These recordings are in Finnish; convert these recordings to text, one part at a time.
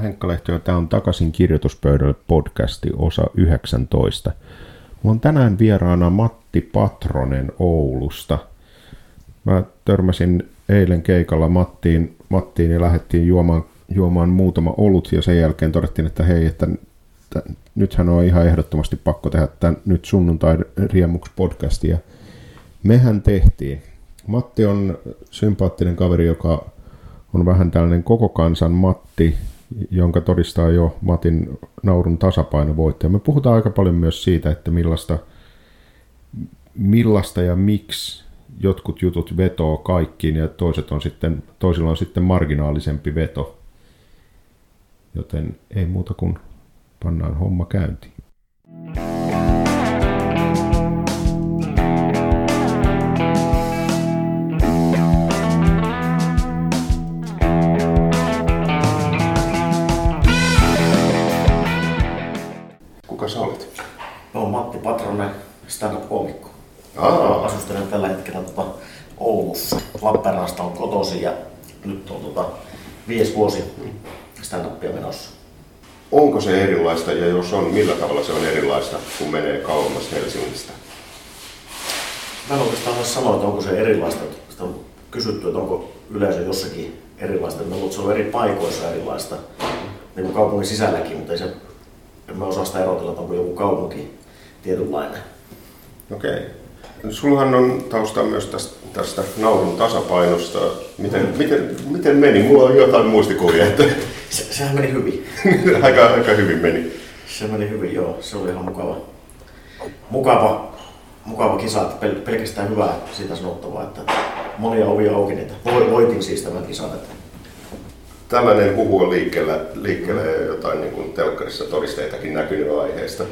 Henkka Lehto ja tää on Takaisin kirjoituspöydälle podcasti osa 19. Mulla on tänään vieraana Matti Patronen Oulusta. Mä törmäsin eilen keikalla Mattiin, Mattiin ja lähdettiin juomaan, juomaan muutama olut ja sen jälkeen todettiin, että hei, että, että nythän on ihan ehdottomasti pakko tehdä tämän nyt sunnuntai riemuksi podcastia. Mehän tehtiin. Matti on sympaattinen kaveri, joka on vähän tällainen koko kansan Matti, jonka todistaa jo Matin naurun tasapainovoittaja. Me puhutaan aika paljon myös siitä, että millaista, millaista ja miksi jotkut jutut vetoo kaikkiin ja toiset on sitten, toisilla on sitten marginaalisempi veto. Joten ei muuta kuin pannaan homma käyntiin. Viisi vuosi stand-upia menossa. Onko se erilaista ja jos on, millä tavalla se on erilaista, kun menee kauemmas Helsingistä? Mä en oikeastaan osaa sanoa, että onko se erilaista. Sitä on kysytty, että onko yleisö jossakin erilaista. Mä luulen, se on eri paikoissa erilaista, niin kuin kaupungin sisälläkin, mutta ei se, en mä osaa sitä erotella, että onko joku kaupunki tietynlainen. Okei. Sullahan on taustaa myös tästä, tästä naurun tasapainosta. Miten, miten, miten meni? Mulla on jotain muistikuvia, että Se, sehän meni hyvin. aika, aika hyvin meni. Se meni hyvin, joo. Se oli ihan mukava, mukava, mukava kisa, että pel- pelkästään hyvää siitä sanottavaa, että monia ovia auki niitä. Vo- Voitin siis tämän kisan, että Tällainen huhu on liikkeellä, liikkeellä ja jotain niin kuin telkkarissa todisteitakin näkynyt aiheesta.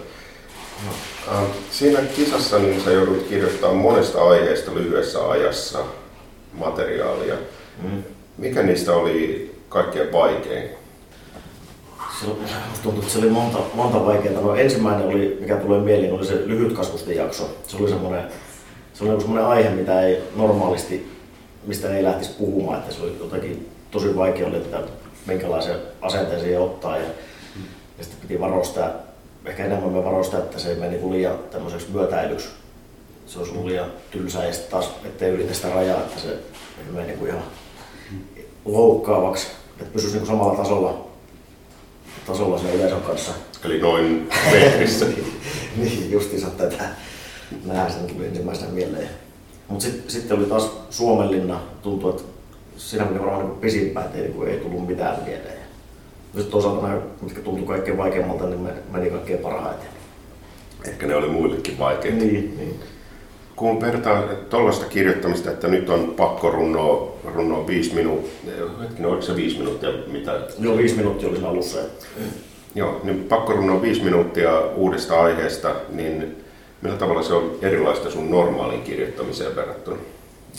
Ähm, Siinä kisassa niin sä joudut kirjoittamaan monesta aiheesta lyhyessä ajassa materiaalia. mm. Mikä niistä oli kaikkein vaikein? se, tuntuu, että se oli monta, monta vaikeaa. No, ensimmäinen oli, mikä tulee mieleen, oli se lyhytkasvusten jakso. Se oli semmoinen, se oli semmoinen aihe, mitä ei normaalisti, mistä ei lähtisi puhumaan, että se oli jotenkin tosi vaikea oli, että minkälaisen asenteen siihen ottaa. Ja, ja sitten piti varostaa, ehkä enemmän me varostaa, että se ei meni niin liian tämmöiseksi myötäilyksi. Se olisi ollut liian tylsää ja sitten taas, ettei ylitä sitä rajaa, että se ei mene niin kuin ihan loukkaavaksi, että pysyisi niin kuin samalla tasolla, tasolla sen yleisön kanssa. Eli noin metrissä. niin, justiinsa tätä. Näin sen tuli ensimmäisenä mieleen. Mutta sitten sit oli taas Suomenlinna, tuntui, että siinä meni varmaan niin pisimpään, että ei, niin ei tullut mitään mieleen. Sitten toisaalta nämä, mitkä tuntui kaikkein vaikeimmalta, niin me- meni kaikkein parhaiten. Ehkä ne oli muillekin vaikeita. Niin, niin. Kun vertaa tuollaista kirjoittamista, että nyt on pakko runnoa, runnoa viisi minuuttia, hetkinen, oliko se viisi minuuttia, mitä? Joo, viisi minuuttia oli alussa. Joo, niin pakko runnoa viisi minuuttia uudesta aiheesta, niin millä tavalla se on erilaista sun normaaliin kirjoittamiseen verrattuna?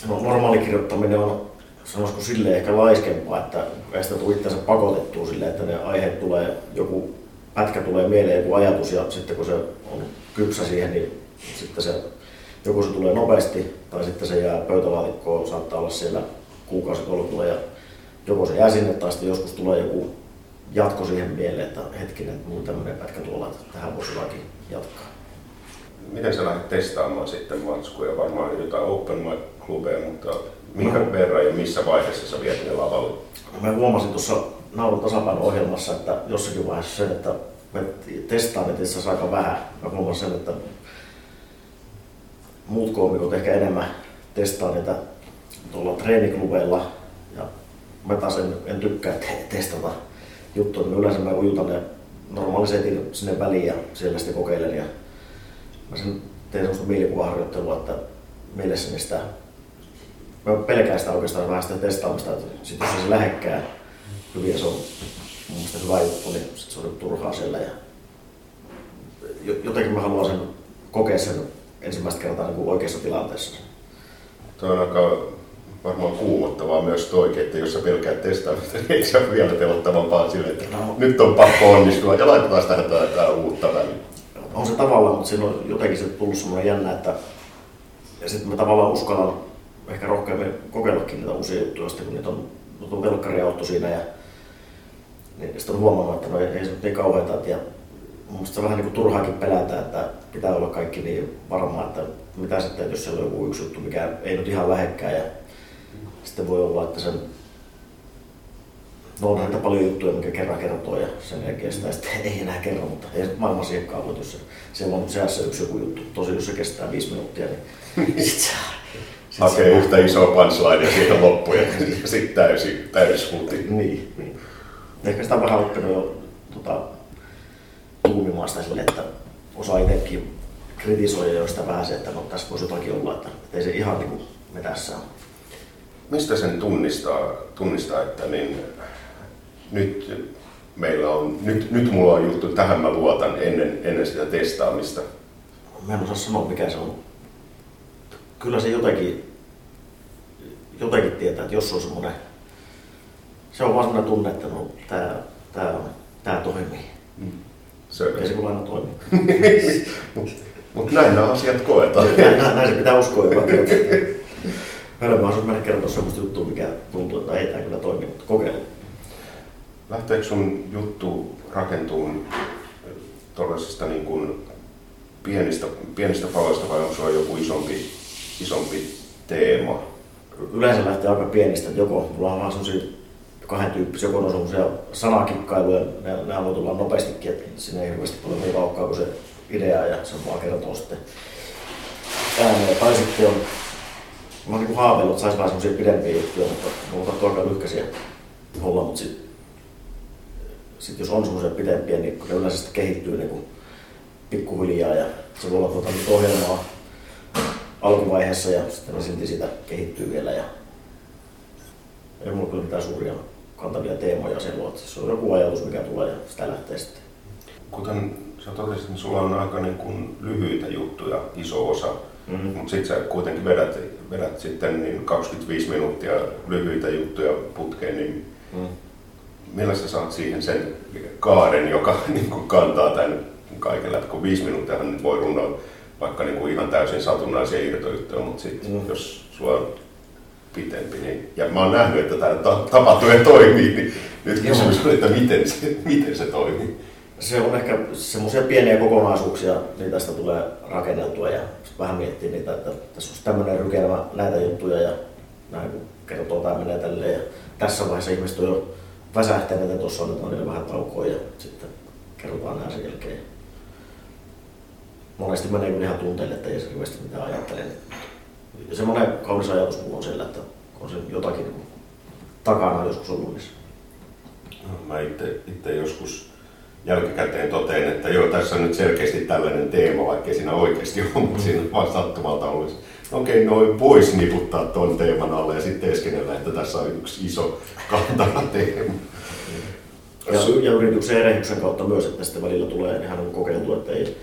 No, normaali kirjoittaminen on, sanoisiko silleen ehkä laiskempaa, että sitä tule itseänsä pakotettua silleen, että ne aiheet tulee, joku pätkä tulee mieleen, joku ajatus ja sitten kun se on kypsä siihen, niin sitten se, joko se tulee nopeasti tai sitten se jää pöytälaatikkoon, saattaa olla siellä kuukausitolkulla ja joko se jää sinne tai sitten joskus tulee joku jatko siihen mieleen, että hetkinen, että on tämmöinen pätkä tuolla, että tähän voisi jotakin jatkaa. Miten sä lähdet testaamaan sitten matskuja? Varmaan jotain open mic klubeja, mutta minkä No. verran ja missä vaiheessa sä viet ne lavalle? Mä huomasin tuossa naurun tasapaino-ohjelmassa, että jossakin vaiheessa sen, että me testaan asiassa aika vähän. Mä huomasin sen, että muut koomikot ehkä enemmän testaa niitä tuolla treeniklubeilla. Ja mä taas en, en tykkää te- testata juttuja. Mä yleensä mä ujutan ne normaalisetin sinne väliin ja siellä sitten kokeilen. Ja mä sen teen semmoista mielikuvaharjoittelua, että mielessäni sitä Mä pelkään sitä oikeastaan vähän sitä testaamista, että sit jos se lähekkää hyvin se on mun mielestä hyvä juttu, niin sit se on turhaa siellä. Ja jo- jotenkin mä haluan sen kokea sen ensimmäistä kertaa niin oikeassa tilanteessa. Tuo on aika varmaan kuumottavaa myös toikin, että jos sä pelkäät testaamista, niin ei se ole vielä pelottavampaa sille, että No. nyt on pakko onnistua ja laitetaan tähän jotain, jotain uutta väliin. On se tavallaan, mutta siinä on jotenkin se tullut semmoinen jännä, että ja sitten mä tavallaan uskallan ehkä rohkeammin kokeillakin niitä uusia juttuja, sitten kun niitä on, on velkkariauto siinä ja niin sitten on huomannut, että no ei, ei se nyt niin kauheata. Ja mun se vähän niin kuin turhaakin pelätä, että pitää olla kaikki niin varmaa, että mitä sitten, jos siellä on joku yksi juttu, mikä ei nyt ihan lähekkää. Ja sitten voi olla, että sen No on näitä paljon juttuja, mikä kerran kertoo ja sen jälkeen sitä sitten ei enää kerro, mutta ei maailman siekkaa voi, jos se, siellä on seassa yksi joku juttu. Tosi jos se kestää viisi minuuttia, niin sit se, sit Hakee se, yhtä isoa punchline ja siitä loppu ja sitten täysi, täysi huti. Niin, niin. Ehkä sitä on vähän oppinut jo tota, tuumimaan sitä sille, että osaa itsekin kritisoida jo sitä vähän se, että no tässä voisi jotakin olla, että, että ei se ihan niin kuin me tässä on. Mistä sen tunnistaa, tunnistaa että niin nyt meillä on, nyt, nyt mulla on juttu, tähän mä luotan ennen, ennen sitä testaamista. Mä en osaa sanoa mikä se on. Kyllä se jotenkin, jotenkin tietää, että jos on semmoinen, se on vaan semmoinen tunne, että no, tää, tää, on, tää toimii. Mm. Se, Ei se aina toimii. Mutta mut näin nämä asiat koetaan. näin, näin, se pitää uskoa joka kerta. Hölmö on mennä kertoa semmoista juttua, mikä tuntuu, että ei tämä kyllä toimi, mutta kokeile. Lähteekö sun juttu rakentuun tuollaisista niin kuin pienistä, pienistä paloista vai onko sulla joku isompi, isompi teema? Yleensä lähtee aika pienistä, että joko mulla on vaan sellaisia kahden tyyppisiä, joko on sellaisia sanakikkailuja, ne, ne voi tulla nopeastikin, että sinne ei hirveästi paljon niin laukkaa kuin se idea ja se vaan kertoo sitten ääneen. Tai sitten on, mä oon niin haaveillut, että saisi vähän sellaisia pidempiä juttuja, mutta mulla on aika lyhkäisiä olla, mutta sitten sitten jos on semmoisia pidempiä, niin ne yleensä sitten kehittyy niin kuin pikkuhiljaa ja se voi olla tuota ohjelmaa alkuvaiheessa ja sitten ne silti sitä kehittyy vielä. Ja ei mulla kyllä mitään suuria kantavia teemoja sen luo. Se on joku ajatus, mikä tulee ja sitä lähtee sitten. Kuten sä totesit, niin sulla on aika niin kuin lyhyitä juttuja, iso osa, mm-hmm. mutta sitten sä kuitenkin vedät, vedät sitten niin 25 minuuttia lyhyitä juttuja putkeen, niin mm millä sä saat siihen sen kaaren, joka niin kuin kantaa tämän kaiken läpi, kun viisi minuuttia nyt voi runnoa vaikka niin kuin ihan täysin satunnaisia irtoyhtiöitä, mutta sitten mm. jos sulla on pitempi, niin, ja mä oon nähnyt, että tämä tapahtuu ja toimii, niin nyt kysymys on, että miten se, miten se toimii. Se on ehkä semmoisia pieniä kokonaisuuksia, niin tästä tulee rakenneltua ja vähän miettiä niitä, että tässä olisi tämmöinen rykelmä näitä juttuja ja näin kun kertoo tämä menee tälleen. Ja tässä vaiheessa ihmiset on jo väsähtäneet, että tuossa on nyt vähän taukoa ja sitten kerrotaan nämä sen jälkeen. Monesti menee kyllä ihan tunteille, että ei se hirveästi mitään ajattele. Ja semmoinen kaunis ajatus mulla on siellä, että on se jotakin takana joskus ollut niissä. No, mä itse joskus jälkikäteen totean, että joo, tässä on nyt selkeästi tällainen teema, vaikka siinä oikeasti on, mutta siinä vaan sattumalta olisi okei, okay, noin pois niputtaa tuon teeman alle ja sitten teeskennellä, että tässä on yksi iso kantava teema. Ja, ja yrityksen erehyksen kautta myös, että sitten välillä tulee ihan niin kokeiltu, että ei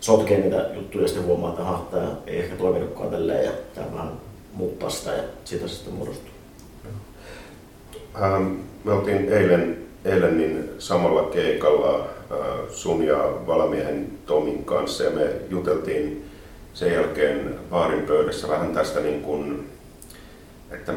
sotkee niitä juttuja ja sitten huomaa, että aha, tämä ei ehkä toiminutkaan tälleen ja tämä vähän muuttaa sitä ja siitä se sitten muodostuu. Ähm, me oltiin eilen, eilen niin samalla keikalla äh, sun ja Valamiehen Tomin kanssa ja me juteltiin sen jälkeen baarin pöydässä vähän tästä, niin kuin, että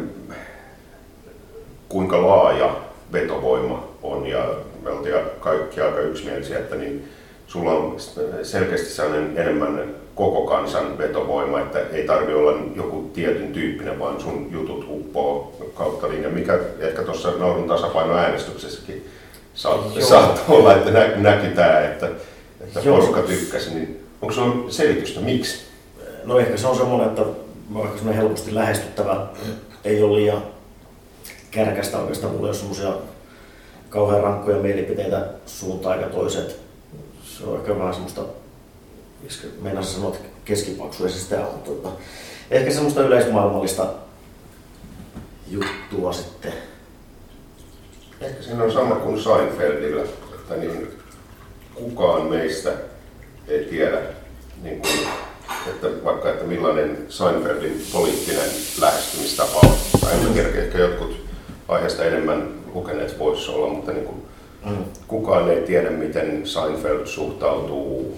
kuinka laaja vetovoima on ja me oltiin kaikki aika yksimielisiä, että niin sulla on selkeästi sellainen enemmän koko kansan vetovoima, että ei tarvi olla joku tietyn tyyppinen, vaan sun jutut uppoo kautta linjan, mikä ehkä tuossa naurun tasapaino äänestyksessäkin saattoi olla, että nä, näki tämä, että, että porukka tykkäsi, niin Onko se on selitystä, miksi? No ehkä se on semmoinen, että vaikka semmoinen helposti lähestyttävä, ei ole liian kärkästä oikeastaan, mulla ei ole semmoisia kauhean rankkoja mielipiteitä suuntaan eikä toiset. Se on ehkä vähän semmoista, meinaa sanoa, että keskipaksu, se sitä on, mutta ehkä semmoista yleismaailmallista juttua sitten. Ehkä siinä on sama kuin Seinfeldillä, että niin kukaan meistä ei tiedä, niin kuin, että vaikka että millainen Seinfeldin poliittinen lähestymistapa on. Tai en tiedä, ehkä jotkut aiheesta enemmän lukeneet voisi olla, mutta niin kuin. Kukaan ei tiedä, miten Seinfeld suhtautuu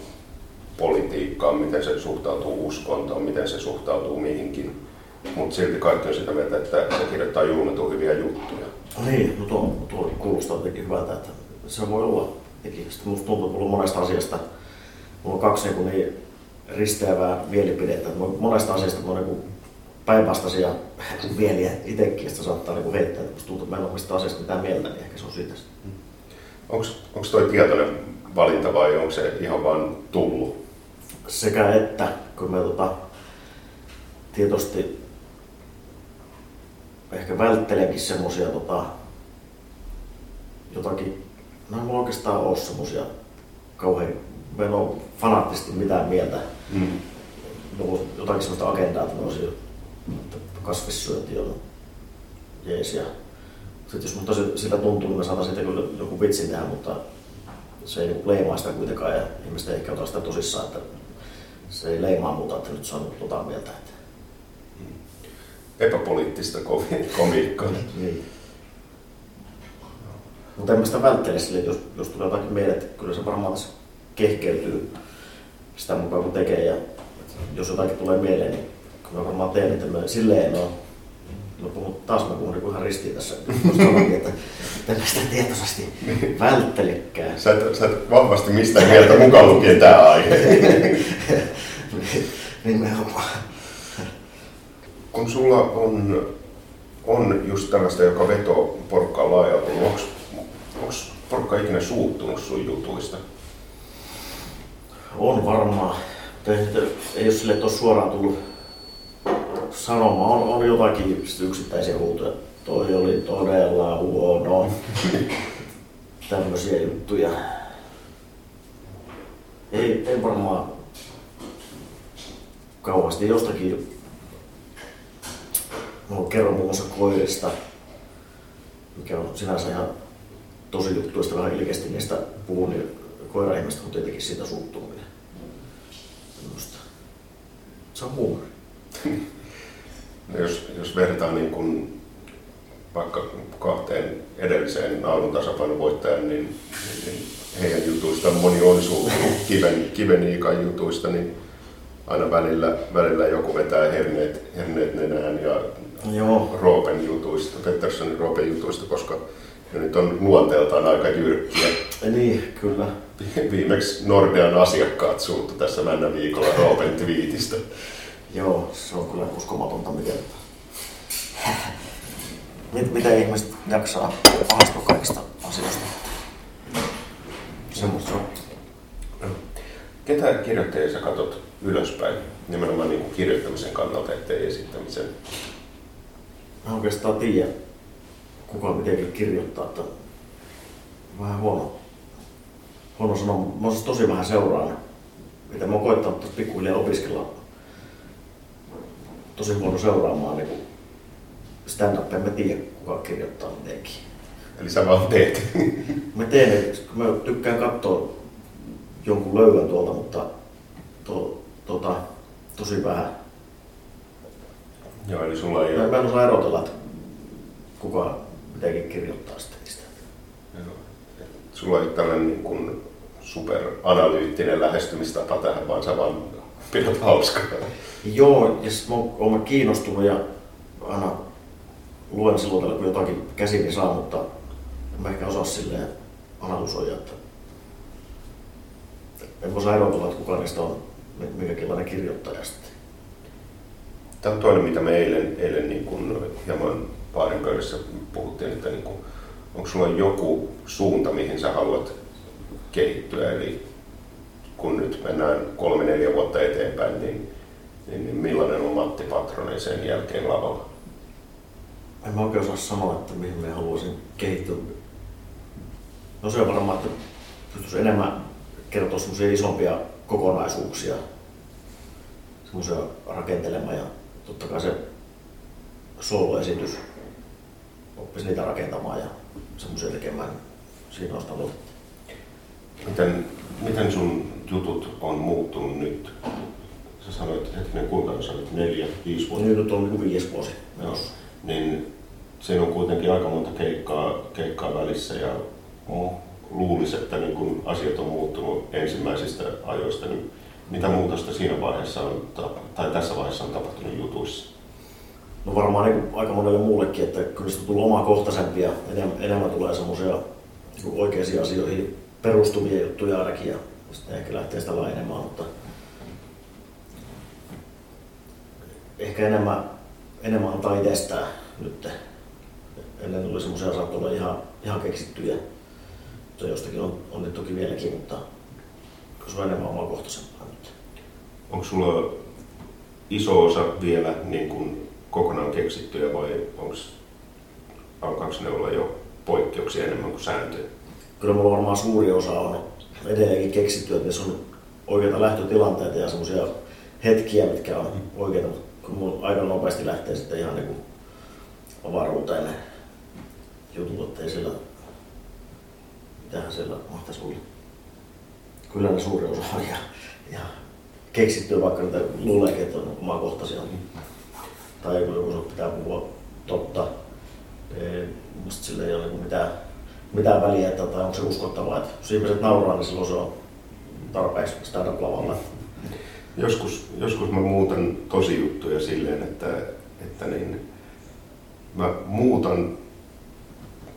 politiikkaan, miten se suhtautuu uskontoon, miten se suhtautuu mihinkin. Mutta silti kaikki on sitä mieltä, että se kirjoittaa julmetun hyviä juttuja. Niin, no tuo, tuo kuulostaa jotenkin hyvältä, että se voi olla. Sitten musta tuntuu, että mulla on monesta asiasta, mulla on kaksi niin, niin risteävää mielipidettä. Monesta asiasta mulla on niin päinvastaisia mieliä itsekin, sitä saattaa niin heittää, että musta tuntuu, että mä en ole mistä asiasta mitään mieltä, niin ehkä se on siitä. Onko toi tietoinen valinta vai onko se ihan vaan tullut? Sekä että, kun me tota, tietoisesti ehkä välttelenkin semmosia tota, jotakin, no ei oikeastaan ole semmosia kauhean, mä en ole fanaattisesti mitään mieltä. Mm. Jotakin semmoista agendaa, että mä olisin kasvissyönti on jees. Ja sitten jos mun tosi sitä tuntuu, niin mä saatan siitä kyllä joku vitsi tehdä, mutta se ei niinku leimaa sitä kuitenkaan ja ihmiset ei ehkä ota sitä tosissaan, että se ei leimaa muuta, että nyt se on tota mieltä. Että... Epäpoliittista komiikkaa. niin. Mutta en mä sitä välttele sille, jos, jos tulee jotakin mieleen, että kyllä se varmaan tässä kehkeytyy sitä mukaan kun tekee. Ja jos jotakin tulee mieleen, niin mä varmaan teen, että mä silleen ole No, puhun, taas mä puhun ihan ristiin tässä, että en sitä tietoisesti välttelikään. Sä et, sä et vahvasti mistään mieltä mukaan lukien tämä aihe. Nimenomaan. Kun sulla on, on just tällaista, joka vetoo porukkaa laajalti, niin onko porukka ikinä suuttunut sun jutuista? On varmaan. Ei ole sille, että suoraan tullut sanoma on, on jotakin yksittäisiä huutoja. Toi oli todella huono. Tämmöisiä juttuja. Ei, ei varmaan kauheasti jostakin. Mä kerron muun muassa koirista, mikä on sinänsä ihan tosi juttuista vähän ilkeästi niistä puhun, niin koira-ihmistä on tietenkin siitä suuttuminen. Se on huumori. jos, jos vertaa niin kuin vaikka kahteen edelliseen naulun tasapainon voittajan, niin, niin heidän jutuista moni on suuttunut kiven, kiven Iikan jutuista, niin aina välillä, välillä joku vetää herneet, herneet nenään ja Joo. Roopen jutuista, Petterssonin Roopen jutuista, koska ne nyt on luonteeltaan aika jyrkkiä. Niin, kyllä. Viimeksi Nordean asiakkaat suuttu tässä männä viikolla Roopen twiitistä. Joo, se on kyllä uskomatonta, miten, miten ihmiset jaksaa ahastua kaikista asioista. Semmoista se on. Ketä kirjoittajia sä katsot ylöspäin, nimenomaan niin kuin kirjoittamisen kannalta, ettei esittämisen? Mä oikeastaan tiedä, kuka mitenkin kirjoittaa, että vähän huono, huono sanoa. Mä siis tosi vähän seuraan, mitä mä oon koittanut pikkuhiljaa opiskella tosi huono seuraamaan niin stand-up, en mä tiedä kuka kirjoittaa mitenkin. Eli sä vaan teet? mä teen, mä tykkään katsoa jonkun löydön tuolta, mutta to, tota, tosi vähän. Joo, eli sulla ei mä, mä en osaa erotella, että kuka mitenkin kirjoittaa sitten niistä. Joo. Sulla ei ole tällainen niin kuin superanalyyttinen lähestymistapa tähän, vaan sä vaan pidät hauskaa. Joo, ja mä oon kiinnostunut ja aina luen silloin kun jotakin käsiin saa, mutta en mä ehkä osaa silleen analysoida, että en osaa erotella, että kuka niistä on minkäkinlainen kirjoittaja sitten. Tämä on toinen, mitä me eilen, eilen niin kuin hieman paarin pöydässä puhuttiin, että niin kuin, onko sulla joku suunta, mihin sä haluat kehittyä, eli kun nyt mennään kolme neljä vuotta eteenpäin, niin niin, niin millainen on Matti Patronen sen jälkeen lavalla? En mä oikein osaa sanoa, että mihin me haluaisin kehittyä. No se on varmaan, että pystyisi enemmän kertoa semmoisia isompia kokonaisuuksia, semmoisia rakentelemaan ja totta kai se soloesitys oppisi niitä rakentamaan ja semmoisia tekemään. Siinä olisi tavoite. Miten, miten sun jutut on muuttunut nyt sä sanoit, hetkinen, kuinka sä olit neljä, viisi vuotta? Nyt on niin viisi vuosi menossa. Niin siinä on kuitenkin aika monta keikkaa, keikkaa välissä ja luulisi, että niin kun asiat on muuttunut ensimmäisistä ajoista, niin mitä muutosta siinä vaiheessa on, tai tässä vaiheessa on tapahtunut jutuissa? No varmaan niin aika monelle muullekin, että kyllä sitä tullut omakohtaisempi ja enemmän, enemmän tulee semmoisia niin oikeisiin asioihin perustuvia juttuja ainakin ja sitten ehkä lähtee sitä laajenemaan, mutta ehkä enemmän, enemmän antaa itsestään nyt. Ennen tuli semmoisia saattoi olla ihan, ihan keksittyjä, mutta jostakin on, on nyt toki vieläkin, mutta se on enemmän omakohtaisempaa nyt. Onko sulla iso osa vielä niin kuin kokonaan keksittyjä vai onko, alkaako ne olla jo poikkeuksia enemmän kuin sääntöjä? Kyllä mulla varmaan suuri osa on edelleenkin keksitty, että on oikeita lähtötilanteita ja semmoisia hetkiä, mitkä on oikeita, kun mulla aika nopeasti lähtee sitten ihan niin kuin avaruuteen ne jutut, ettei siellä, mitähän siellä mahtaisi olla. Kyllä ne suuri osa on ihan, ihan keksittyä, vaikka niitä luuleekin, että on omakohtaisia. Tai joku sun pitää puhua totta. Musta sillä ei ole niinku mitään, mitään väliä, että tai onko se uskottavaa. Että jos ihmiset nauraa, niin silloin se on tarpeeksi stand lavalla. Joskus, joskus mä muutan tosi juttuja silleen, että, että niin, mä muutan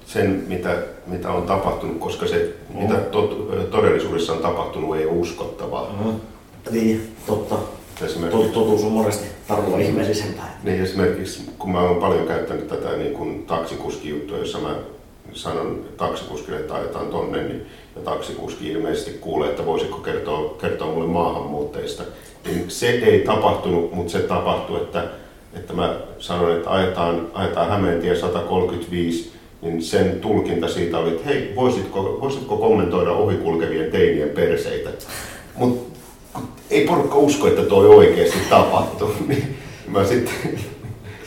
sen, mitä, mitä on tapahtunut, koska se, mm. mitä tot, todellisuudessa on tapahtunut, ei ole uskottavaa. Mm. Niin, totta. Esimerkiksi, Totuus on monesti tarkoa ihmeellisempää. Niin esimerkiksi, kun mä oon paljon käyttänyt tätä niin kuin taksikuski-juttua, jossa mä sanon taksikuskille, että ajetaan tonne, niin, ja taksikuski ilmeisesti kuulee, että voisiko kertoa, kertoa mulle maahanmuuttajista. Niin se ei tapahtunut, mutta se tapahtui, että, että mä sanoin, että ajetaan, ajetaan Hämeentie 135, niin sen tulkinta siitä oli, että hei, voisitko, voisitko kommentoida ohikulkevien teinien perseitä? Mutta ei porukka usko, että toi oikeasti tapahtuu. Niin mä sitten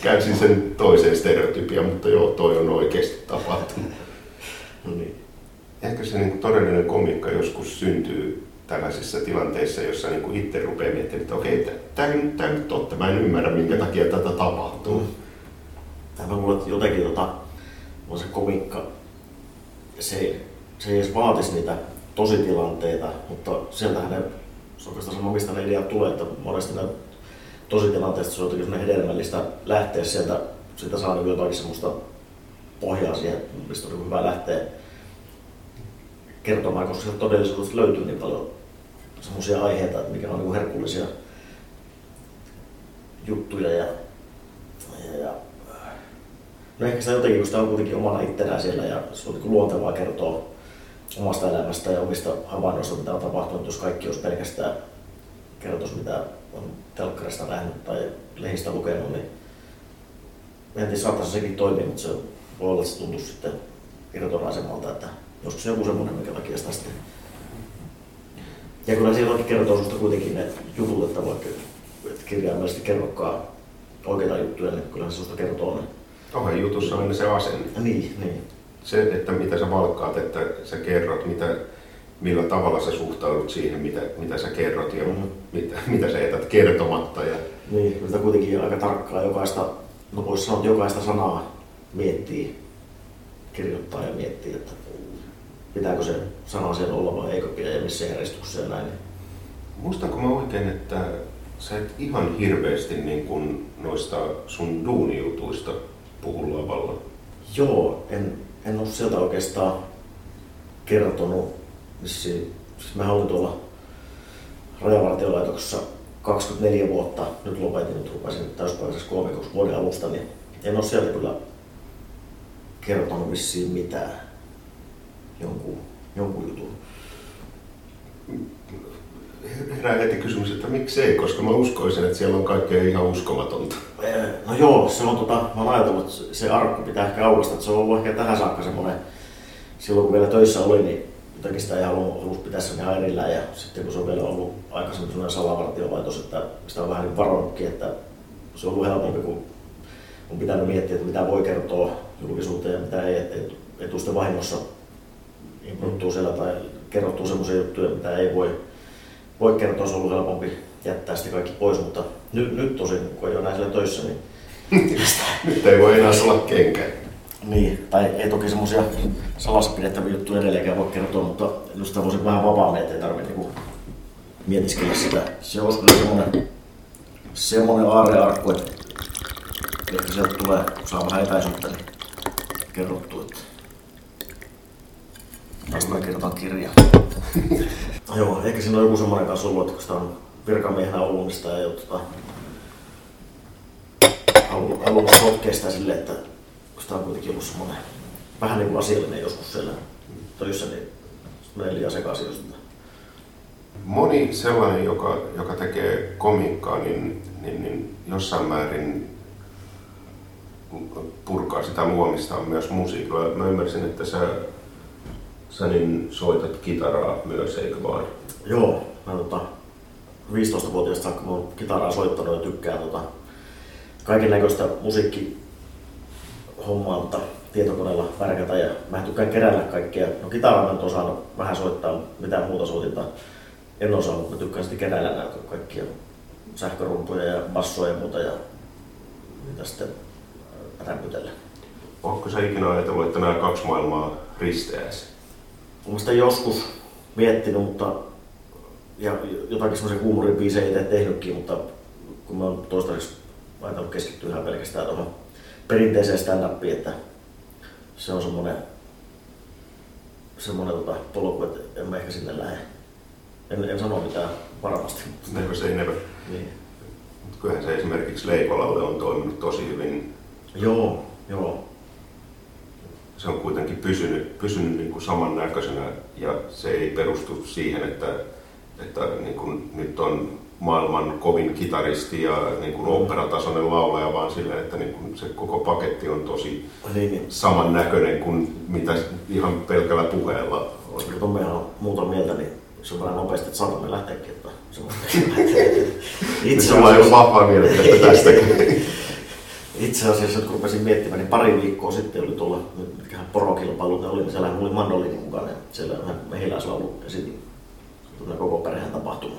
käänsin sen toiseen stereotypiaan, mutta joo, toi on oikeasti tapahtunut. No niin. Ehkä se niin todellinen komiikka joskus syntyy tällaisissa tilanteissa, jossa niin itse rupeaa miettimään, että okei, tämä on nyt totta, mä en ymmärrä, minkä takia tätä tapahtuu. Mm. Tämä on jotenkin tota, on se komiikka, se, se ei edes vaatisi niitä tositilanteita, mutta sieltähän ne se oikeastaan sama, mistä ne ideat tulee, että monesti ne tositilanteesta se on jotenkin hedelmällistä lähteä sieltä, sitä saa niin jotakin semmoista pohjaa siihen, mistä on niin hyvä lähteä kertomaan, koska sieltä todellisuudesta löytyy niin paljon semmoisia aiheita, että mikä on niin herkullisia juttuja ja, ja, ja no ehkä sitä jotenkin, kun sitä on kuitenkin omana ittenään siellä ja se on niin luontevaa kertoa omasta elämästä ja omista havainnoista, mitä on tapahtunut, jos kaikki olisi pelkästään kertoisi, mitä on telkkarista nähnyt tai lehdistä lukenut, niin en tiedä, saattaisi sekin toimia, mutta se voi olla, että se tuntuu sitten irtonaisemmalta, että joskus joku semmoinen, mikä takia sitä sitten ja kyllä siellä kertoo sinusta kuitenkin ne jutut, että vaikka et kirjaimellisesti kerrokaan oikeita juttuja, niin kyllä se sinusta kertoo ne. Ohe jutussa on se asenne. Niin, niin se, että mitä sä valkkaat, että sä kerrot, mitä, millä tavalla sä suhtaudut siihen, mitä, mitä sä kerrot ja mm-hmm. mitä, mitä sä jätät kertomatta. Ja... Niin, sitä kuitenkin aika tarkkaa jokaista, no voisi sanoa, että jokaista sanaa miettii, kirjoittaa ja miettii, että pitääkö se sana siellä olla vai eikö pidä ja missä järjestyksessä ja näin. Muistanko mä oikein, että sä et ihan hirveästi niin kun noista sun duunijutuista puhu lavalla? Joo, en, en ole sieltä oikeastaan kertonut. Siis mä olin tuolla rajavartiolaitoksessa 24 vuotta, nyt lopetin, nyt rupesin täyspäiväisessä koomikoksi vuoden alusta, niin en ole sieltä kyllä kertonut vissiin mitään jonkun, jonkun jutun. Herää heti kysymys, että miksei, koska mä uskoisin, että siellä on kaikkea ihan uskomatonta. No joo, se on tota, mä oon ajatellut, että se arkku pitää ehkä aukasta, että se on ollut ehkä tähän saakka semmoinen, silloin kun vielä töissä oli, niin jotenkin sitä ei halunnut, halus pitää sen ihan erillään. Ja sitten kun se on vielä ollut aikaisemmin sellainen salavartiolaitos, että sitä on vähän niin varonutkin, että se on ollut helpompi, kun on pitänyt miettiä, että mitä voi kertoa julkisuuteen ja mitä ei, että ei tule sitten vahingossa improttuu siellä tai kerrottuu semmoisia juttuja, mitä ei voi, voi kertoa, se on ollut helpompi jättää sitten kaikki pois, mutta nyt, nyt tosin, kun ei ole näin siellä töissä, niin... nyt ei voi enää olla kenkä. Niin, tai ei toki semmoisia salassa pidettäviä juttuja edelleenkään voi kertoa, mutta sitä voisi vähän vapaammin, ettei tarvitse niinku mietiskellä sitä. Se olisi kyllä semmoinen, semmoinen aarearkku, että ehkä sieltä tulee, kun saa vähän etäisyyttä, niin kerrottu, että kirjoitan kirja. Joo, ehkä siinä on joku semmoinen kanssa ollut, että kun sitä on virkamiehenä ollut, niin sitä ei ole tota, halunnut sotkea sitä silleen, että kun sitä on kuitenkin ollut semmoinen vähän niin kuin asiallinen joskus siellä töissä, niin menee liian sekaisin. Moni sellainen, joka, joka tekee komiikkaa, niin, niin, niin jossain määrin purkaa sitä luomista on myös musiikilla. Mä ymmärsin, että sä, sä niin soitat kitaraa myös, eikö vaan? Joo, mä tota, 15-vuotiaasta saakka mä oon kitaraa soittanut ja tykkään tota, kaiken näköistä musiikkihommaa tota, tietokoneella värkätä ja mä tykkään keräillä kaikkea. No kitaraa mä en vähän soittaa, mitään muuta soitinta en osaa, mutta mä tykkään sitten keräillä näitä kaikkia sähkörumpuja ja bassoja ja muuta ja mitä sitten rämpytellä. Onko sä ikinä ajatellut, että nämä kaksi maailmaa risteäisi? Olen sitä joskus miettinyt, mutta ja jotakin semmoisen huumorin biisejä itse tehnytkin, mutta kun mä oon toistaiseksi ajatellut keskittyä ihan pelkästään tuohon perinteiseen stand että se on semmoinen, semmoinen tota, polku, että en mä ehkä sinne lähde. En, en sano mitään varmasti. Never say never. Niin. Mut kyllähän se esimerkiksi Leikolalle on toiminut tosi hyvin. Joo, joo. Se on kuitenkin pysynyt, pysynyt niin kuin samannäköisenä ja se ei perustu siihen, että, että niin kuin nyt on maailman kovin kitaristi ja niin kuin operatasoinen laulaja, vaan sillä, että niin kuin se koko paketti on tosi Niin, niin. samannäköinen kuin mitä ihan pelkällä puheella on. Tomme on muuta mieltä, niin se on vähän nopeasti, että saatamme lähteäkin. Että itse, asiassa, vahvaa mielipidettä tästäkin. itse asiassa, kun rupesin miettimään, niin pari viikkoa sitten oli tuolla, nyt mitkähän porokilpailut ne oli, niin siellä oli mandoliini mukana ja siellä mehiläislaulu esitin koko perheen tapahtuman.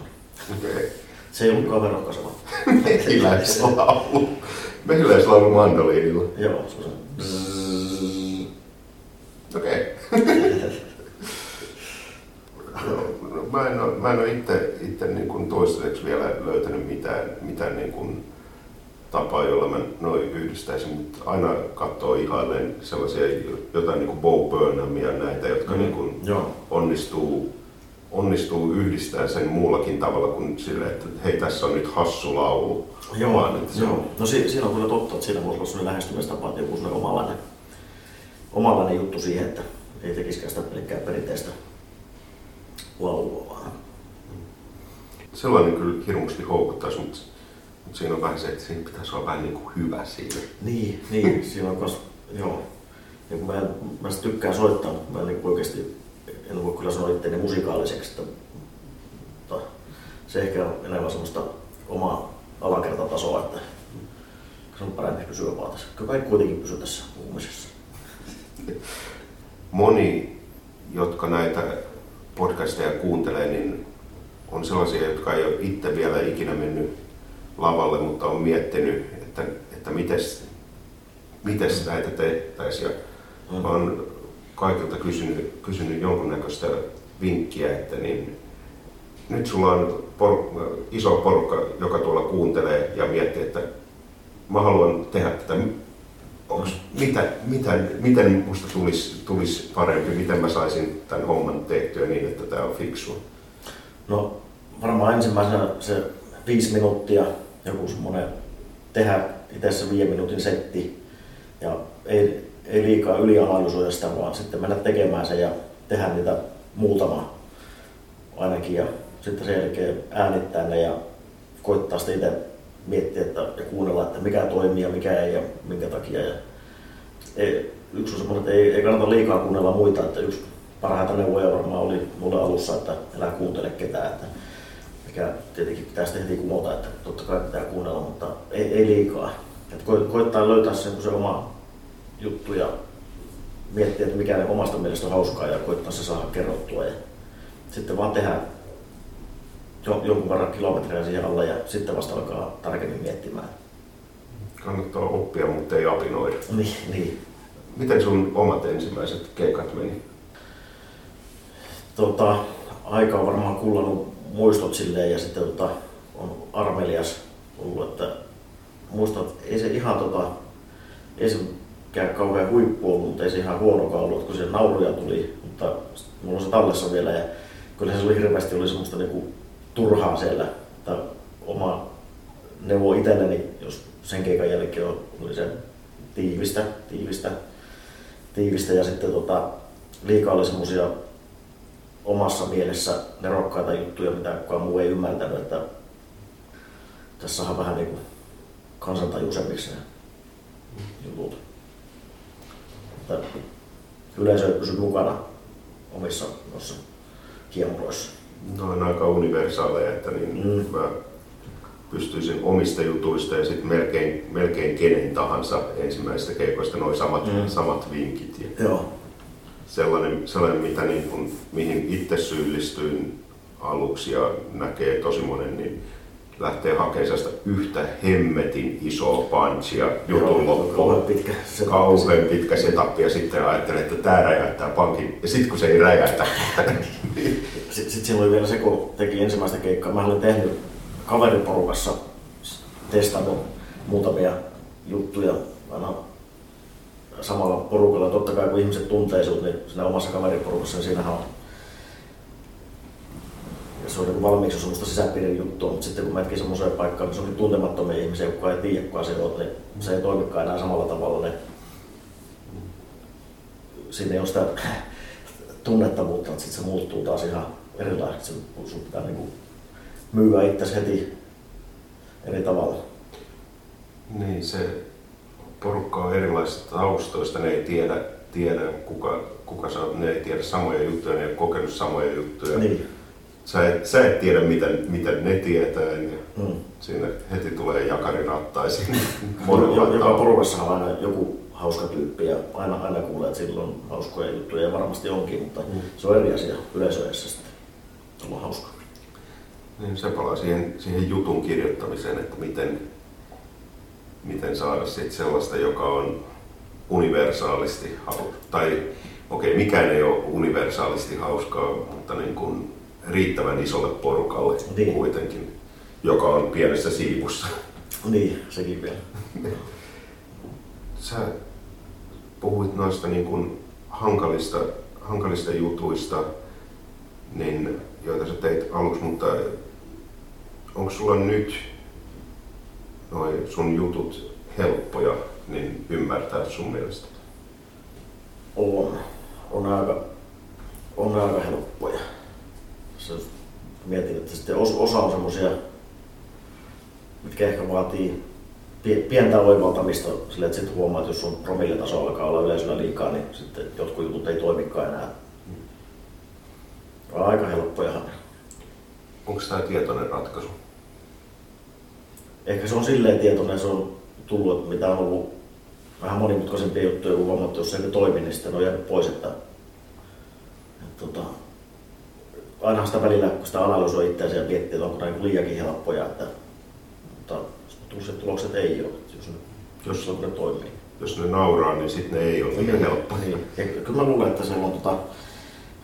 Okei. Se ei ollutkaan verokasava. Mehiläislaulu. Mehiläislaulu mandoliinilla. Joo, se on se. Okei. No, mä en ole, mä en ole itse, itse niin kuin toistaiseksi vielä löytänyt mitään, mitään niin kuin tapaa, jolla mä noin yhdistäisin, mutta aina katsoo ihailleen sellaisia jotain niin kuin Bo Burnhamia näitä, jotka Mm. niin kuin Joo, onnistuu, onnistuu yhdistämään sen muullakin tavalla kuin sille, että hei tässä on nyt hassu laulu. Joo, Vaan, että se joo. on- No si- siinä on kyllä totta, että siinä voisi olla sellainen lähestymistapa, että joku sellainen omalainen, omalainen juttu siihen, että ei tekisikään sitä pelkkää perinteistä laulua vaan. Sellainen kyllä hirmusti houkuttaisi, mutta, mutta siinä on vähän se, että siinä pitäisi olla vähän niin kuin hyvä siinä. Niin, niin, siinä on kas, joo. Ja kun mä, mä tykkään soittaa, mutta mä en niin oikeasti, en voi kyllä sanoa itseäni musikaaliseksi, että, mutta se ehkä on enemmän semmoista omaa alakertatasoa, että se on parempi pysyä vaan tässä. Kyllä kaikki kuitenkin pysyy tässä puhumisessa. Moni, jotka näitä podcasteja kuuntelee, niin on sellaisia, jotka ei ole itse vielä ikinä mennyt lavalle, mutta on miettinyt, että, että mites, mites näitä tehtäisiin. Ja Mm. oon kaikilta kysynyt, kysynyt jonkunnäköistä vinkkiä, että niin, nyt sulla on por, iso porukka, joka tuolla kuuntelee ja miettii, että mä haluan tehdä tätä. Onks, mitä, mitä, miten musta tulisi, tulisi parempi, miten mä saisin tämän homman tehtyä niin, että tämä on fiksua? No varmaan ensimmäisenä se viisi minuuttia, joku semmoinen tehdä itse se viiden minuutin setti ja ei, ei liikaa ylianalysoida sitä, vaan sitten mennä tekemään se ja tehdä niitä muutama ainakin ja sitten sen jälkeen äänittää ne ja koittaa sitten itse miettiä että, ja kuunnella, että mikä toimii ja mikä ei ja minkä takia. Ja ei, yksi on semmoinen, että ei, ei kannata liikaa kuunnella muita, että yksi parhaita neuvoja varmaan oli mulle alussa, että älä kuuntele ketään, että mikä tietenkin pitää sitten heti kumota, että totta kai pitää kuunnella, mutta ei, ei liikaa. Että ko, koittaa löytää sen, se oma juttu ja miettiä, että mikä omasta mielestä on hauskaa ja koittaa se saada kerrottua ja sitten vaan tehdä jo, jonkun verran kilometrejä siihen alle ja sitten vasta alkaa tarkemmin miettimään. Kannattaa oppia, mutta ei apinoida. Niin, niin. Miten sun omat ensimmäiset keikat meni? tota, aika on varmaan kullannut muistot silleen ja sitten tota, on armelias ollut, että muistan, että ei se ihan tota, ei se mikään kauhean huippu ollut, mutta ei se ihan huonokaan ollut, että kun siellä nauruja tuli, mutta mulla on se tallessa vielä ja kyllä se oli hirveästi oli semmoista niinku turhaa siellä. Tai oma neuvo itselleni, jos sen keikan jälkeen oli se tiivistä, tiivistä, tiivistä ja sitten tota, liikaa oli semmosia omassa mielessä nerokkaita juttuja, mitä kukaan muu ei ymmärtänyt, että tässä on vähän niinku kansantajuisemmiksi ne jutut. Että yleisö pysyy mukana omissa noissa kiemuroissa. No on aika universaaleja, että niin mm. mä pystyisin omista jutuista ja sitten melkein, melkein kenen tahansa ensimmäistä keikoista noin samat, mm. samat vinkit. Ja Joo. Sellainen, sellainen mitä niin kun, mihin itse syyllistyin aluksi ja näkee tosi monen, niin lähtee hakemaan yhtä hemmetin isoa punchia jutun loppuun. Pitkä. Kauhean pitkä setup ja sitten ajattelee, että tämä räjäyttää pankin. Ja sitten kun se ei räjäytä, niin Sitten sit oli vielä se, kun teki ensimmäistä keikkaa. Mä olin tehnyt kaveriporukassa, testannut muutamia juttuja aina samalla porukalla. Totta kai kun ihmiset tuntee sut, niin siinä omassa kaveriporukassa, niin siinähän on se on niin valmiiksi semmoista sisäpiirin juttua, mutta sitten kun menetkin semmoiseen paikkaan, missä onkin tuntemattomia ihmisiä, jotka ei tiedä kuka se on, niin se ei toimikaan enää samalla tavalla. Niin siinä ei ole sitä tunnettavuutta, että sitten se muuttuu taas ihan erilaiseksi. Sun pitää niin myyä itsesi heti eri tavalla. Niin, se porukka on erilaisista taustoista, ne ei tiedä, tiedä kuka, kuka sä oot, ne ei tiedä samoja juttuja, ne ei ole kokenut samoja juttuja. Niin. Sä, et, sä et tiedä, miten, miten ne tietää, ja Mm. siinä heti tulee jakari rattaisiin. Jo- Joka porukassa on aina joku hauska tyyppi ja aina, aina kuulee, että sillä on hauskoja juttuja ja varmasti onkin, mutta Mm. se on eri asia yleisöessä sitten. Olla hauska. Niin se palaa siihen, siihen jutun kirjoittamiseen, että miten, miten saada sit sellaista, joka on universaalisti hauskaa. Tai okei, okay, mikään ei ole universaalisti hauskaa, mutta niin kuin riittävän isolle porukalle Niin. kuitenkin, joka on pienessä siivussa. Niin, sekin vielä. Sä puhuit noista niin kuin hankalista, hankalista jutuista, niin, joita sä teit aluksi, mutta onko sulla nyt noi sun jutut helppoja niin ymmärtää sun mielestä? On. On aika, on aika helppoja. Se, mietin, että sitten os- osa on semmosia, mitkä ehkä vaatii pie- pientä oivaltamista sille, että sitten huomaa, että jos sun promilletaso alkaa olla yleisöllä liikaa, niin sitten jotkut jutut ei toimikaan enää. On aika helppojahan. Onko tämä tietoinen ratkaisu? Ehkä se on silleen tietoinen, se on tullut, että mitä on ollut vähän monimutkaisempia juttuja, kun huomattu, jos se ei toimi, niin sitten on jäänyt pois. Että, että, tota, ainahan sitä välillä, kun sitä analysoi itseänsä ja miettii, että onko nämä niin liiankin helppoja, että, mutta tulokset, tulokset ei ole, jos ne, jos ne toimii. Jos ne nauraa, niin sitten ne ei ole niin helppo. Niin. Ja kyllä mä luulen, että siellä on tota,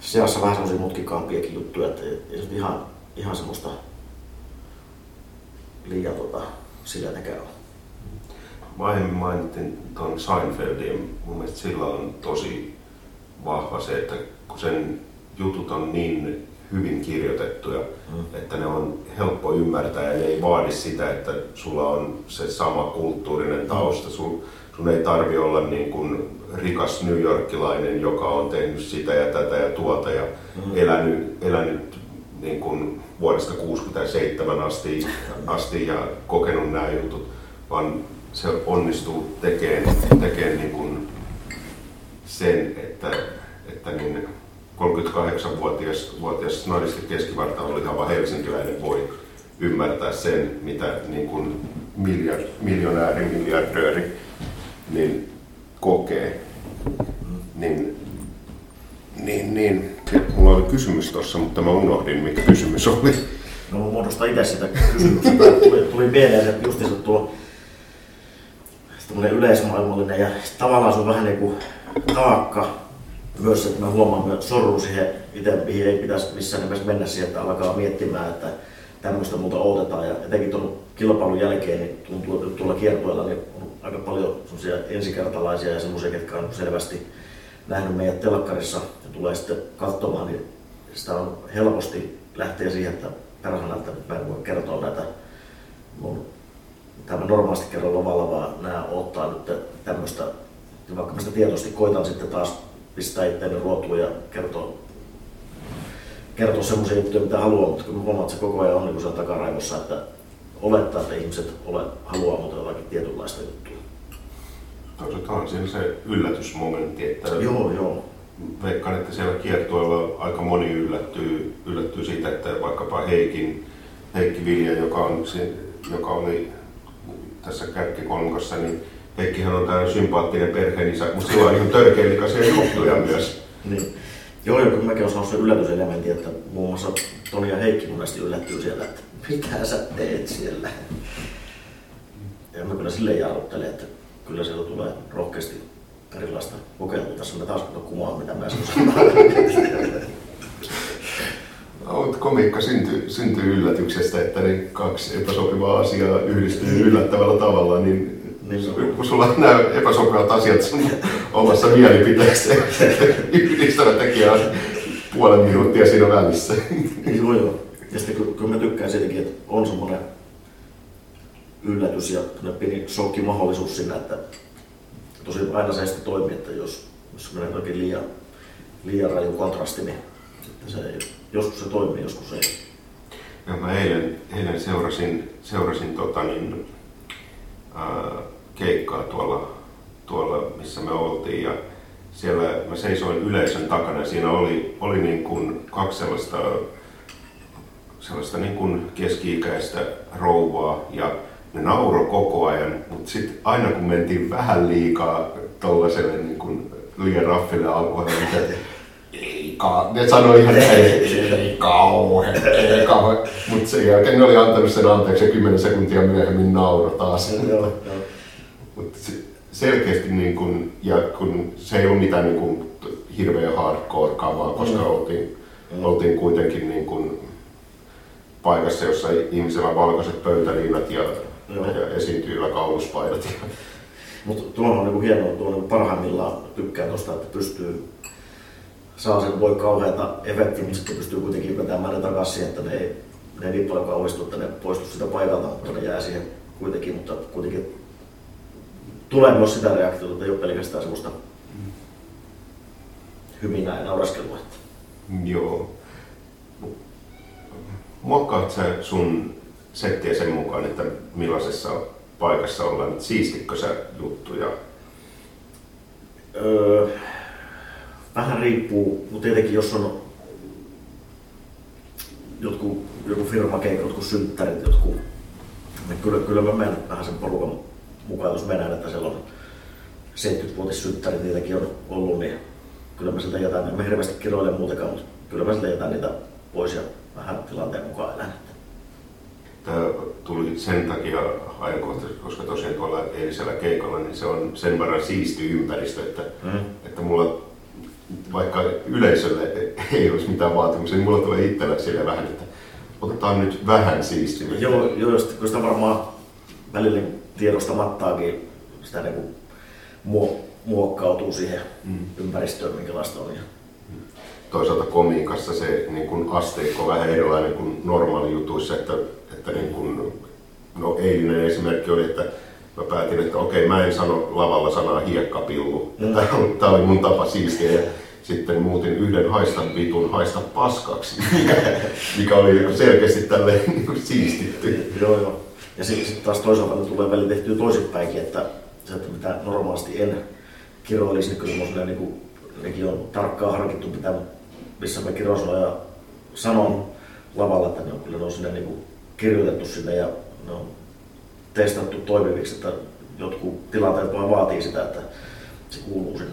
seassa vähän semmoisia mutkikaampiakin juttuja, että ei, se ihan, ihan semmoista liian tota, sileätäkään ole. Mä aiemmin mainittiin tuon Seinfeldin. Mun mielestä sillä on tosi vahva se, että kun sen jutut on niin hyvin kirjoitettuja, Mm. että ne on helppo ymmärtää ja ne ei vaadi sitä, että sulla on se sama kulttuurinen tausta. Sun, sun ei tarvi olla niin kuin rikas newyorkilainen, joka on tehnyt sitä ja tätä ja tuota ja Mm. elänyt, elänyt niin kuin vuodesta 67 asti, asti ja kokenut nämä jutut, vaan se onnistuu tekemään, tekemään niin kuin sen, että, että niin 38-vuotias vuotias snadisti keskivartalo oleva helsinkiläinen voi ymmärtää sen, mitä niin kuin miljard, miljonääri, miljardööri niin kokee. Niin, niin, niin. Mulla oli kysymys tuossa, mutta mä unohdin, mikä kysymys oli. No mä muodostan itse sitä kysymyksestä. tuli, tuli mieleen, että justiinsa tuo yleismaailmallinen ja tavallaan se on vähän niin kuin taakka myös, että mä huomaan, että sorru siihen itse, mihin ei pitäisi missään nimessä mennä siihen, että alkaa miettimään, että tämmöistä muuta odotetaan. Ja etenkin tuon kilpailun jälkeen niin tuntuu, että tuolla kiertueella niin on aika paljon ensikertalaisia ja semmoisia, ketkä on selvästi nähnyt meidät telkkarissa ja tulee sitten katsomaan, niin sitä on helposti lähteä siihen, että perhana, että mä en voi kertoa näitä mun, mitä mä normaalisti kerron lomalla, vaan nämä ottaa nyt tämmöistä, vaikka mä sitä tietoisesti koitan sitten taas pistää itseäni ruotuun ja kertoa, kertoa semmoisia juttuja, mitä haluaa, mutta kun huomaat, että se koko ajan on niin takaraivossa, että olettaa, että ihmiset ole, haluaa mutta jotakin tietynlaista juttua. Toisaalta siinä se yllätysmomentti, että joo, joo. veikkaan, että siellä kiertueella aika moni yllättyy, yllättyy siitä, että vaikkapa Heikin, Heikki Vilja, joka, on, joka oli tässä kärkkikolmikossa, niin Heikkihän on tämä sympaattinen perheenisä, mutta sillä on ihan törkeellikaisia juttuja myös. Niin. Joo, joo, mäkin osaan se yllätyselementti, että muun muassa Toni ja Heikki monesti yllättyy siellä, että mitä sä teet siellä. Ja mä kyllä sille jarruttelen, että kyllä siellä tulee rohkeasti erilaista kokeilua. Tässä mä taas kumaa, mitä mä äsken No, komiikka syntyy, syntyy yllätyksestä, että ne kaksi epäsopivaa asiaa yhdistyy yllättävällä tavalla, niin niin, kun sulla on nämä epäsopivat asiat sun omassa mielipiteessä, yhdistävä tekijä on puolen minuuttia siinä välissä. Joo, joo. Ja sitten kun, mä tykkään siitäkin, että on semmoinen yllätys ja pieni shokki-mahdollisuus siinä, että tosi aina se sitten toimii, että jos, jos menee jokin liian, liian raju kontrasti, niin että se joskus se toimii, joskus ei. Ja mä eilen, eilen seurasin, seurasin tota niin, ää, keikkaa tuolla, tuolla, missä me oltiin. Ja siellä mä seisoin yleisön takana siinä oli, oli niin kuin kaksi sellaista, sellaista niin kuin keski-ikäistä rouvaa ja ne nauro koko ajan, mutta sitten aina kun mentiin vähän liikaa tuollaiselle niin kuin liian raffille alkuun, niin ei ka- ne sanoi ihan, ei, ei kauhean, ei kauhean. Mutta sen jälkeen ne oli antanut sen anteeksi ja kymmenen sekuntia myöhemmin nauro taas. Joo, joo. Mutta selkeästi, niin kun, ja kun se ei ole mitään niin kun, hirveä hardcore kamaa, koska mm. oltiin, mm. oltiin kuitenkin niin kun, paikassa, jossa ihmisellä on valkoiset pöytäliinat ja, ja esiintyillä kauluspaidat. Mutta tuo on niinku hienoa, tuo on parhaimmillaan tykkään tuosta, että pystyy saa sen voi kauheata efektiä, mutta sitten pystyy kuitenkin vetämään ne takaisin, että ne ei, ne ei niin paljon kauhistu, että ne poistu sitä paikalta, mutta ne jää siihen kuitenkin, mutta kuitenkin tulee myös sitä reaktiota, että ei ole pelkästään semmoista hyminää ja nauraskelua. Joo. Muokkaat sä sun settiä sen mukaan, että millaisessa paikassa ollaan? Siistikö sä juttuja? Öö, vähän riippuu, mutta tietenkin jos on jotkut, joku firmakeikka, jotkut synttärit, jotkut, niin kyllä, kyllä mä menen vähän sen porukan mukaan, jos mennään, että siellä on 70-vuotissynttärit, niitäkin on ollut, niin kyllä mä sieltä jätän, en mä hirveästi kiroile muutenkaan, mutta kyllä mä sieltä jätän niitä pois ja vähän tilanteen mukaan elän. Tämä tuli sen takia ajankohtaisesti, koska tosiaan tuolla eilisellä keikalla niin se on sen verran siisti ympäristö, että, mm. että mulla vaikka yleisölle ei olisi mitään vaatimuksia, niin mulla tulee itsellä sille vähän, että otetaan nyt vähän siistimistä. Joo, joo just, kun sitä varmaan välillä tiedostamattaakin sitä niin kuin muokkautuu siihen mm. ympäristöön, minkälaista on. Toisaalta komiikassa se niin kuin asteikko on vähän erilainen kuin normaali jutuissa, että, että niin kuin, no eilinen esimerkki oli, että mä päätin, että okei, mä en sano lavalla sanaa hiekkapillu. Mm. Tämä oli mun tapa siistiä. Ja sitten muutin yhden haista vitun haista paskaksi, mikä, mikä oli selkeästi tälle niin siistitty. Joo, joo. Ja sitten taas toisaalta ne tulee välillä tehtyä toisinpäinkin, että se, että mitä normaalisti en kiroilisi, niin kyllä mun niin kuin, nekin on tarkkaan harkittu, mitä, missä mä kiroisin ja sanon lavalla, että ne on kyllä ne on sinne niin kuin kirjoitettu sinne ja ne on testattu toimiviksi, että jotkut tilanteet vaan vaatii sitä, että se kuuluu sinne.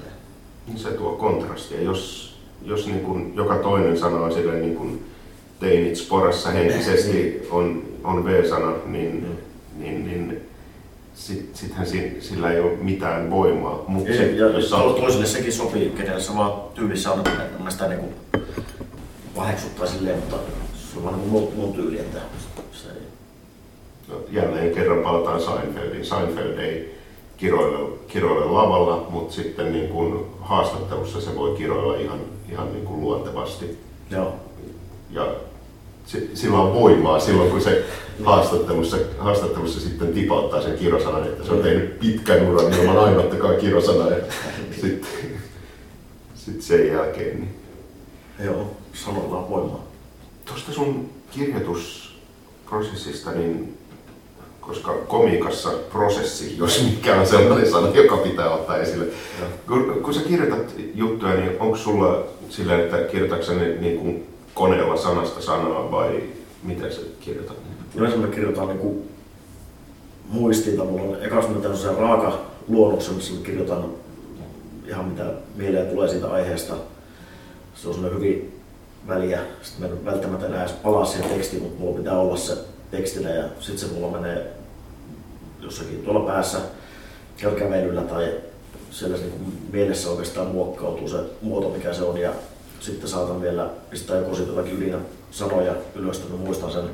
Se tuo kontrastia. Jos, jos niin kuin joka toinen sana on sille niin kuin teinit sporassa henkisesti on, on V-sana, niin, mm. niin, niin sit, sittenhän sillä ei ole mitään voimaa. Mut ei, se, ja jos to, toiselle sekin sopii, kenelle sama tyylissä on, että mä sitä niin paheksuttaa silleen, mutta se on vaan niin mun, mun tyyli, että se ei... No, jälleen kerran palataan Seinfeldiin. Seinfeld ei, kiroile, kiroile lavalla, mutta sitten niin kuin haastattelussa se voi kiroilla ihan, ihan niin kuin luontevasti. Joo. Ja sillä on voimaa silloin, kun se haastattelussa, haastattelussa sitten tipauttaa sen kirosanan, että se on tehnyt pitkän uran ilman ainuttakaan kirosanaa. Ja sitten sit sen jälkeen. Niin. Joo, sanoilla on voimaa. Tuosta sun kirjoitusprosessista, niin koska komiikassa prosessi, jos mikä on sellainen sana, joka pitää ottaa esille. Kun, kun sä kirjoitat juttuja, niin onko sulla sillä, että kirjoitatko ne niin kuin koneella sanasta sanaa vai miten sä kirjoitat? Yleensä mä kirjoitan niin kuin muistiinta. Mulla on eka semmoinen raaka luonnoksen, missä mä kirjoitan ihan mitä mieleen tulee siitä aiheesta. Se on hyvin väliä. Sitten mä en välttämättä enää edes palaa siihen tekstiin, mutta mulla pitää olla se tekstinä ja sitten se mulla menee jossakin tuolla päässä kävelyllä tai siellä niin mielessä oikeastaan muokkautuu se muoto, mikä se on ja sitten saatan vielä pistää joku siitä jotakin sanoja ylös, että muistan sen,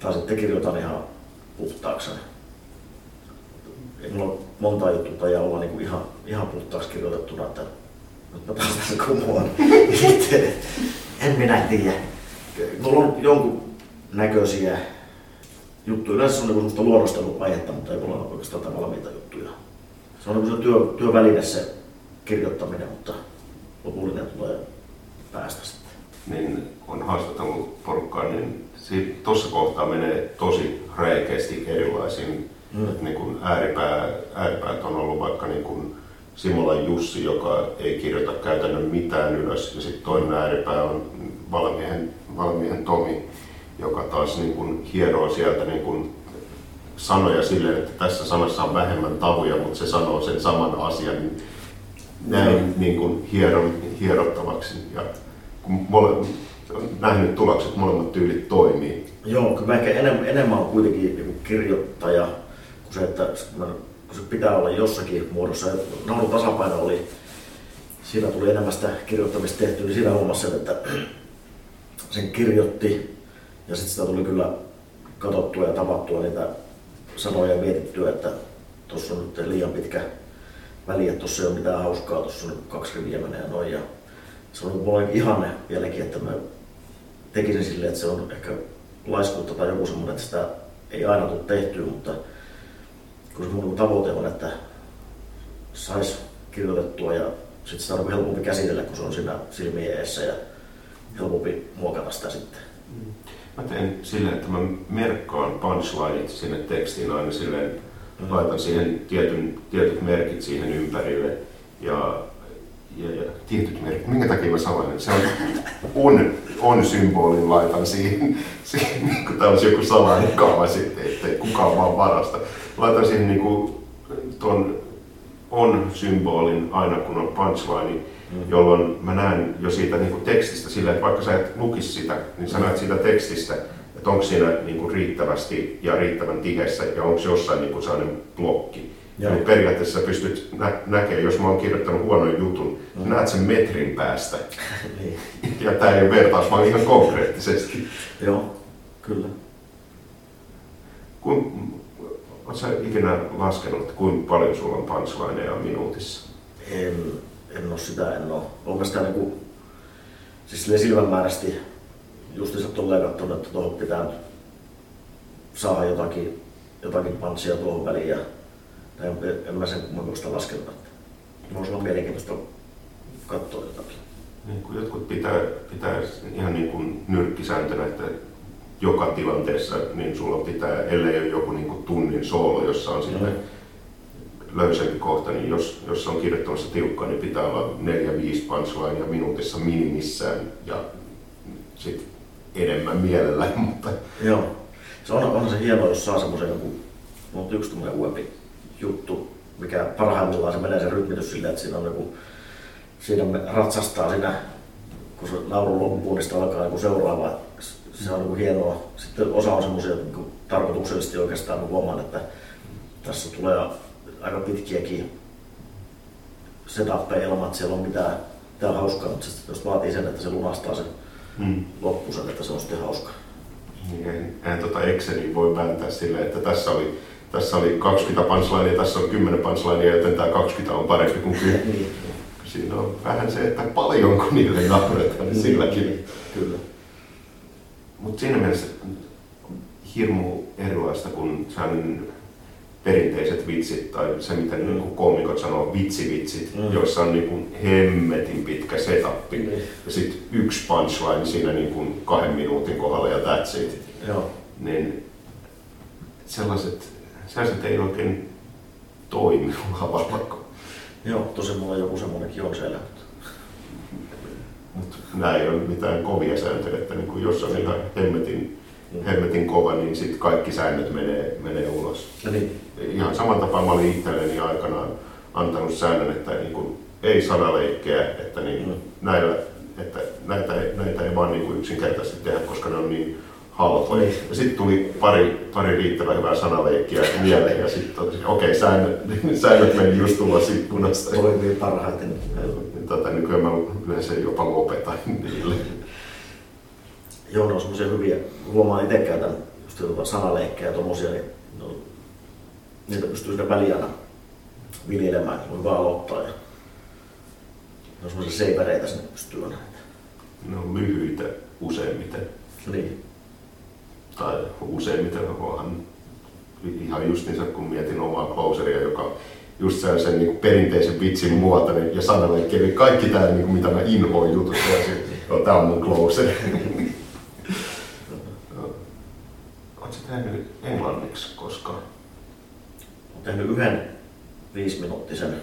tai sitten kirjoitan ihan puhtaaksi Ei mulla ole monta juttua tai olla niin ihan, ihan puhtaaksi kirjoitettuna, että nyt mä taas tässä kumoan. en minä tiedä. Mulla on jonkun näköisiä juttuja. Yleensä on niin luonnosteluaihetta, mutta ei mulla ole oikeastaan valmiita juttuja. Se on niin se työ, työväline se kirjoittaminen, mutta lopullinen tulee päästä sitten. Niin on haastatellut porukkaa, niin tuossa kohtaa menee tosi räikeästi erilaisiin. Mm. niin kuin ääripää, ääripäät on ollut vaikka niin kuin Simolan Jussi, joka ei kirjoita käytännön mitään ylös, ja sitten toinen ääripää on valmiehen, valmiehen Tomi, joka taas niin kuin hieroo sieltä niin kuin sanoja silleen, että tässä sanassa on vähemmän tavuja, mutta se sanoo sen saman asian näin mm. niin kuin hieron, hierottavaksi. Ja kun mole, nähnyt tulokset, molemmat tyylit toimii. Joo, kyllä ehkä enemmän, enemmän on kuitenkin niin kirjoittaja kuin se, että kun se pitää olla jossakin muodossa. Naurun tasapaino oli, siinä tuli enemmän sitä kirjoittamista tehty, niin siinä huomasi sen, että sen kirjoitti ja sitten sitä tuli kyllä katsottua ja tavattua niitä sanoja ja mietittyä, että tuossa on nyt liian pitkä väli, että tuossa ei ole mitään hauskaa, tuossa on kaksi riviä menee noin. Ja se on mulle ihanne vieläkin, että mä tekisin silleen, että se on ehkä laiskuutta tai joku semmoinen, että sitä ei aina tule tehtyä, mutta kun se mun tavoite on, että sais kirjoitettua ja sitten sitä on helpompi käsitellä, kun se on siinä silmien eessä ja helpompi muokata sitä sitten. Mm. Mä teen silleen, että mä merkkaan punchlineit sinne tekstiin aina silleen, mm. laitan siihen tietyn, tietyt merkit siihen ympärille ja, ja, ja tietyt merkit. Minkä takia mä sanoin, se on on, on symbolin laitan siihen, siihen niin kuin tämä olisi joku salainen kaava sitten, ettei kukaan vaan varasta. Laitan siihen niin kuin, ton on symbolin aina kun on punchline, mm. jolloin mä näen jo siitä niin kuin tekstistä sillä, että vaikka sä et lukisi sitä, niin sä näet siitä tekstistä, että onko siinä niin kuin riittävästi ja riittävän tiheessä ja onko jossain niin kuin sellainen blokki. Ja Eli periaatteessa pystyt nä- näkemään, jos mä oon kirjoittanut huonon jutun, mm. näet sen metrin päästä. niin. Ja tämä ei ole vertaus, vaan ihan konkreettisesti. Joo, kyllä. Kun, Oletko ikinä laskenut, että kuinka paljon sulla on punchlineja minuutissa? En, en ole sitä, en ole. Oikeastaan niin kuin, siis silmämääräisesti justiinsa tolleen katsonut, että tuohon pitää saada jotakin, jotakin panssia tuohon väliin ja en, en mä sen kummemmin laskenut. Voisi olla mielenkiintoista katsoa jotakin. Niin kuin jotkut pitää, pitää ihan niin kuin nyrkkisääntönä, että joka tilanteessa niin sulla pitää, ellei ole joku niin kuin tunnin soolo, jossa on sitten mm löysempi kohta, niin jos, jos on kirjoittamassa tiukkaa, niin pitää olla 4-5 punchlinea minuutissa minimissään ja sitten enemmän mielellä. Mutta... Joo, se on, on se hienoa, jos saa semmoisen joku, mutta yksi tämmöinen uudempi juttu, mikä parhaimmillaan se menee se rytmitys silleen, että siinä on joku, siinä ratsastaa siinä, kun se naurun loppuun, niin alkaa joku seuraava. Se on niin hienoa. Sitten osa on semmoisia niin tarkoituksellisesti oikeastaan, kun huomaan, että tässä tulee aika pitkiäkin setappeja ilman, että siellä on mitään, mitään hauskaa, mutta sitten jos vaatii sen, että se lunastaa sen hmm. loppusen, että se on sitten hauska. Niin, en, en tota Excelin voi vääntää sille, että tässä oli tässä oli 20 punchlinea, tässä on 10 punchlinea, joten tämä 20 on parempi kuin 10. Niin, Siinä on vähän se, että paljonko niille nauretaan, niin silläkin. Niin, Kyllä. Mutta siinä mielessä hirmu erilaista kuin sellainen perinteiset vitsit tai se, mitä mm. niin koomikot sanoo, vitsivitsit, Mm. mm. joissa on niin kuin hemmetin pitkä setappi. Niin. Ja sitten yksi punchline siinä niin kuin kahden minuutin kohdalla ja that's it. Joo. Niin sellaiset, sellaiset ei oikein toimi lavalla. Joo, tosi mulla joku semmoinenkin on siellä. mutta- Mutta nämä ei ole mitään kovia sääntöjä, että niin jos on ihan hemmetin, Mm. hemmetin kova, niin sitten kaikki säännöt menee, menee ulos. Ja niin, Ihan saman tapaan mä olin itselleni aikanaan antanut säännön, että niin kuin, ei sanaleikkejä, että niin, Mm. näillä, että näitä, näitä ei vaan niin kuin yksinkertaisesti tehdä, koska ne on niin halpoja. Niin. Ja sitten tuli pari, pari riittävän hyvää sanaleikkiä mieleen ja sitten totesin, okei, okay, säännöt, säännöt meni just tulla ikkunasta. toimii parhaiten. Niin Tota, nykyään mä yleensä jopa lopetan niille. Joo, ne on semmoisia hyviä. Huomaan itse käytän just sanaleikkejä ja tommosia, niin no, niitä pystyy sitä väliaina viljelemään, niin voi vaan aloittaa. Ja ne on semmoisia seipäreitä sinne pystyy aina. Ne on lyhyitä useimmiten. Niin, Tai useimmiten onhan ihan justiinsa kun mietin omaa closeria, joka just se, sen niin perinteisen vitsin muotoinen ja sanaleikki, eli kaikki tämä niin mitä mä inhoin jutussa, ja tää on mun closer. Oletko tehnyt englanniksi koskaan? olen tehnyt yhden viisiminuuttisen,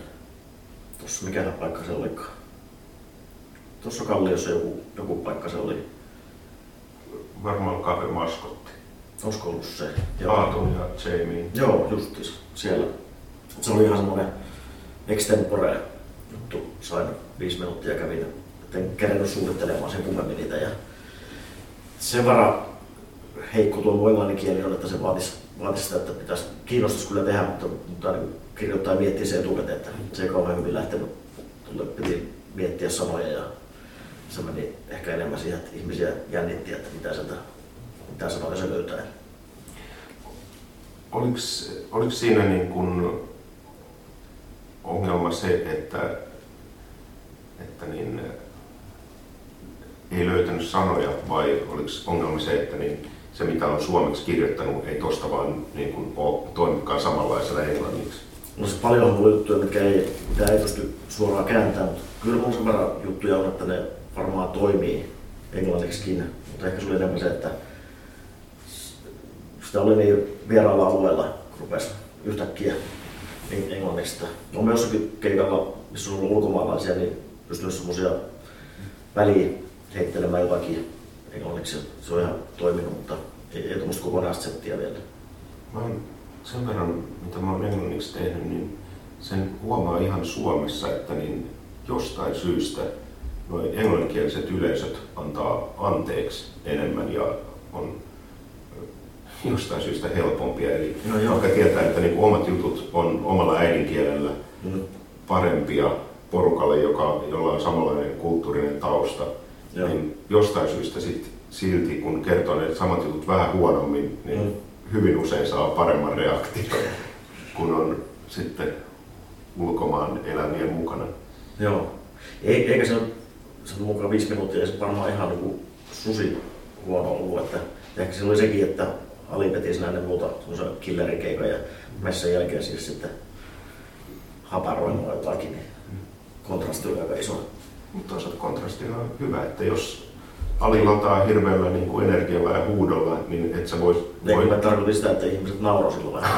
tuossa mikä paikka se olikaan. Tuossa Kalliossa joku, joku paikka se oli. Varmaan Cafe Maskotti. Olisiko ollut se? Aatu ja Jamie. Joo, justis siellä. Se oli ihan semmoinen extempore juttu. Sain viisi minuuttia kävin, en kerennyt suunnittelemaan sen kummemmin niitä. Ja sen verran heikko tuo englannin kieli on, että se vaatisi, vaatisi sitä, että pitäisi, kiinnostaisi kyllä tehdä, mutta, mutta niin kirjoittaa ja miettiä se etukäteen, että se ei kauhean hyvin lähtenyt. Piti miettiä sanoja ja se meni ehkä enemmän siihen, että ihmisiä jännitti, että mitä sieltä, mitä sanoja se löytää. Oliko, oliko siinä niin kuin ongelma se, että, että niin, ei löytänyt sanoja vai oliko ongelma se, että niin, se mitä on suomeksi kirjoittanut ei tosta vaan niin kuin, ole toimikaan samanlaisena englanniksi? No se paljon on juttuja, mitkä ei, mitä ei pysty suoraan kääntämään, mutta kyllä sen verran juttuja on, että ne varmaan toimii englanniksikin. Mutta ehkä se oli enemmän se, että sitä oli niin vieraalla alueella, kun rupesi yhtäkkiä niin englanniksi. että On myös jossakin keikalla, missä on ollut ulkomaalaisia, niin pystynyt semmoisia väliin heittelemään jotakin englanniksi. Se on ihan toiminut, mutta ei, ei tuommoista kokonaista settiä vielä. Mä oon sen verran, mitä mä oon englanniksi tehnyt, niin sen huomaa ihan Suomessa, että niin jostain syystä nuo englanninkieliset yleisöt antaa anteeksi enemmän ja on jostain syystä helpompia. Eli No joo. vaikka tietää, että niin omat jutut on omalla äidinkielellä Mm. parempia porukalle, joka, jolla on samanlainen kulttuurinen tausta, Joo. niin jostain syystä sit, silti, kun kertoo ne samat jutut vähän huonommin, niin Mm. hyvin usein saa paremman reaktion, kun on sitten ulkomaan elämien mukana. Joo. Ei, eikä se, se on mukaan viisi minuuttia, ei se varmaan ihan niin susi huono ollut. Että, ehkä se oli sekin, että Ali veti siinä ennen muuta semmoisen killerikeikan ja messan jälkeen siis sitten haparoimaan jotakin, niin kontrasti oli aika iso. Mutta toisaalta kontrasti on hyvä, että jos Ali lataa hirveällä niin kuin energialla ja huudolla, niin et sä vois... Eikö mä tarkoitin sitä, että ihmiset nauroi silloin vähän.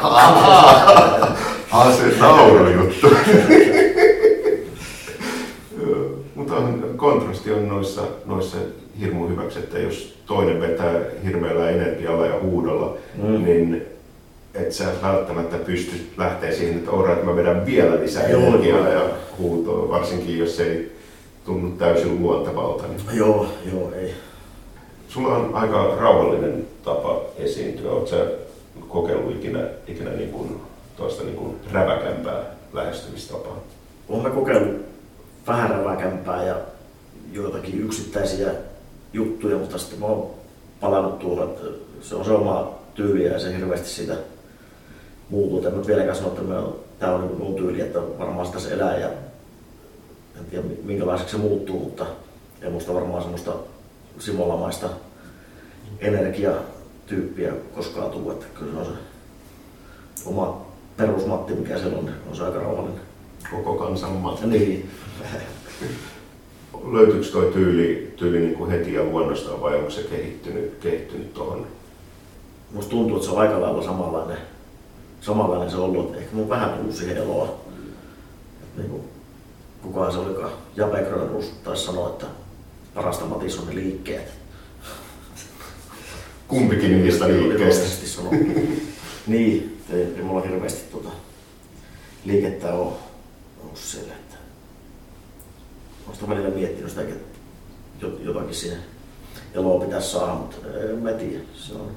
Ah, se naurujuttu. Joo, Mutta on, kontrasti on noissa, noissa hirmu hyväksi, että jos toinen vetää hirveällä energialla ja huudolla, Mm. niin et sä välttämättä pysty lähteä siihen, että ora, että mä vedän vielä lisää Joo, energiaa ja huutoa, varsinkin jos se ei tunnu täysin luontevalta. Niin Joo, joo, ei. Sulla on aika rauhallinen tapa esiintyä. Oletko sä kokeillut ikinä, ikinä niin kuin, tuosta niin kuin räväkämpää lähestymistapaa? Olen kokeillut vähän räväkämpää ja joitakin yksittäisiä juttuja, mutta sitten mä oon palannut tuohon, että se on se oma tyyli ja se hirveästi siitä muutu. En nyt vieläkään sano, että tämä on niin mun tyyli, että varmaan sitä se elää ja en tiedä minkälaiseksi se muuttuu, mutta ei musta varmaan semmoista simolamaista energiatyyppiä koskaan tuu, että kyllä se on se oma perusmatti, mikä siellä on, on se aika rauhallinen. Koko kansan matti. Niin. Löytyykö tuo tyyli, tyyli niin kuin heti ja luonnostaan vai onko se kehittynyt, kehittynyt tuohon? Musta tuntuu, että se on aika lailla samanlainen, samanlainen se on ollut, että ehkä mun vähän tullut siihen eloa. Niin kuin, kukaan se olikaan, Jape Grönrus taisi sanoa, että parasta Matis on ne liikkeet. Kumpikin niistä liikkeistä. sanoo. niin, ei, ei mulla hirveästi tuota liikettä ole ollut siellä. Olen välillä miettinyt sitä, että jotakin siihen eloa pitäisi saada, mutta en mä tiedä. Se on...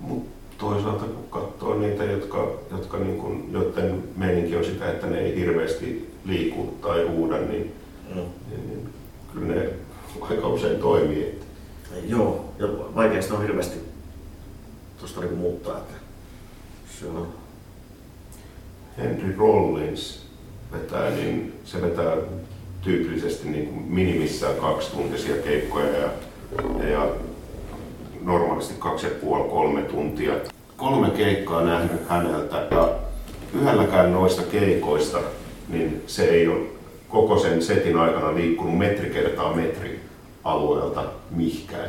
Mut toisaalta kun katsoo niitä, jotka, jotka niin kun, joiden meininki on sitä, että ne ei hirveästi liiku tai huuda, niin, mm. niin, niin kyllä ne aika usein toimii. Että... Joo, ja vaikeasta on hirveästi tuosta niin muuttaa. Että se on... Henry Rollins vetää, niin se vetää tyypillisesti niin kuin minimissään kaksi tuntisia keikkoja ja, ja normaalisti kaksi ja puoli, kolme tuntia. Kolme keikkaa nähnyt häneltä ja yhdelläkään noista keikoista niin se ei ole koko sen setin aikana liikkunut metri kertaa metri alueelta mihkään.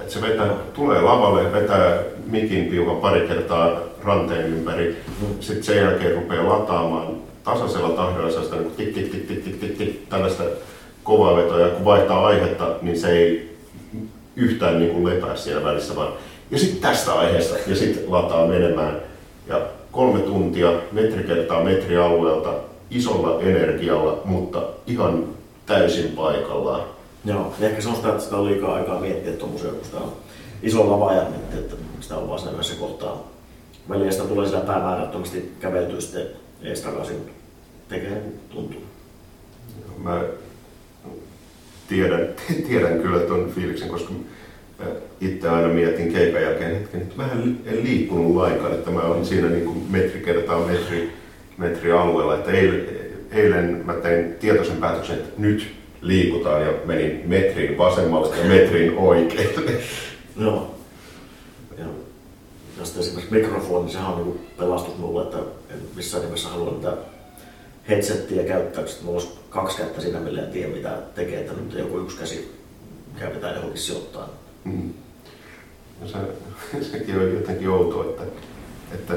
Et se vetää, tulee lavalle, vetää mikin piukan pari kertaa ranteen ympäri, sitten sen jälkeen rupeaa lataamaan tasaisella tahdilla sellaista niin tik, tik, tik, tik, tik, tik, tik, tällaista kovaa vetoa, ja kun vaihtaa aihetta, niin se ei yhtään niin kuin lepää siellä välissä, vaan ja sitten tästä aiheesta, ja sitten lataa menemään. Ja kolme tuntia, metri kertaa metri alueelta, isolla energialla, mutta ihan täysin paikallaan. Joo, ehkä se on sitä, että sitä on liikaa aikaa miettiä tuommoisia, kun sitä on iso lava ja miettiä, että sitä on vaan siinä kohtaa. Välillä sitä tulee sillä päämäärättömästi käveltyä sitten ees takaisin, mutta tekee tuntuu. Mä tiedän, tiedän kyllä tuon fiiliksen, koska itse aina mietin keikan jälkeen hetken, että mä en liikkunut lainkaan, että mä olin siinä niin kuin metri kertaa metri, metri alueella. Että eilen, eilen mä tein tietoisen päätöksen, että nyt liikutaan ja menin metrin vasemmalle ja metrin oikealle. Joo. Ja, ja sitten esimerkiksi mikrofoni, sehän on niin pelastus mulle, että en missään nimessä halua niitä headsettiä käyttää, koska mulla olisi kaksi kättä siinä, millä en tiedä mitä tekee, että nyt joku yksi käsi käytetään johonkin sijoittaa. Mm. No se, sekin on jotenkin outoa, että, että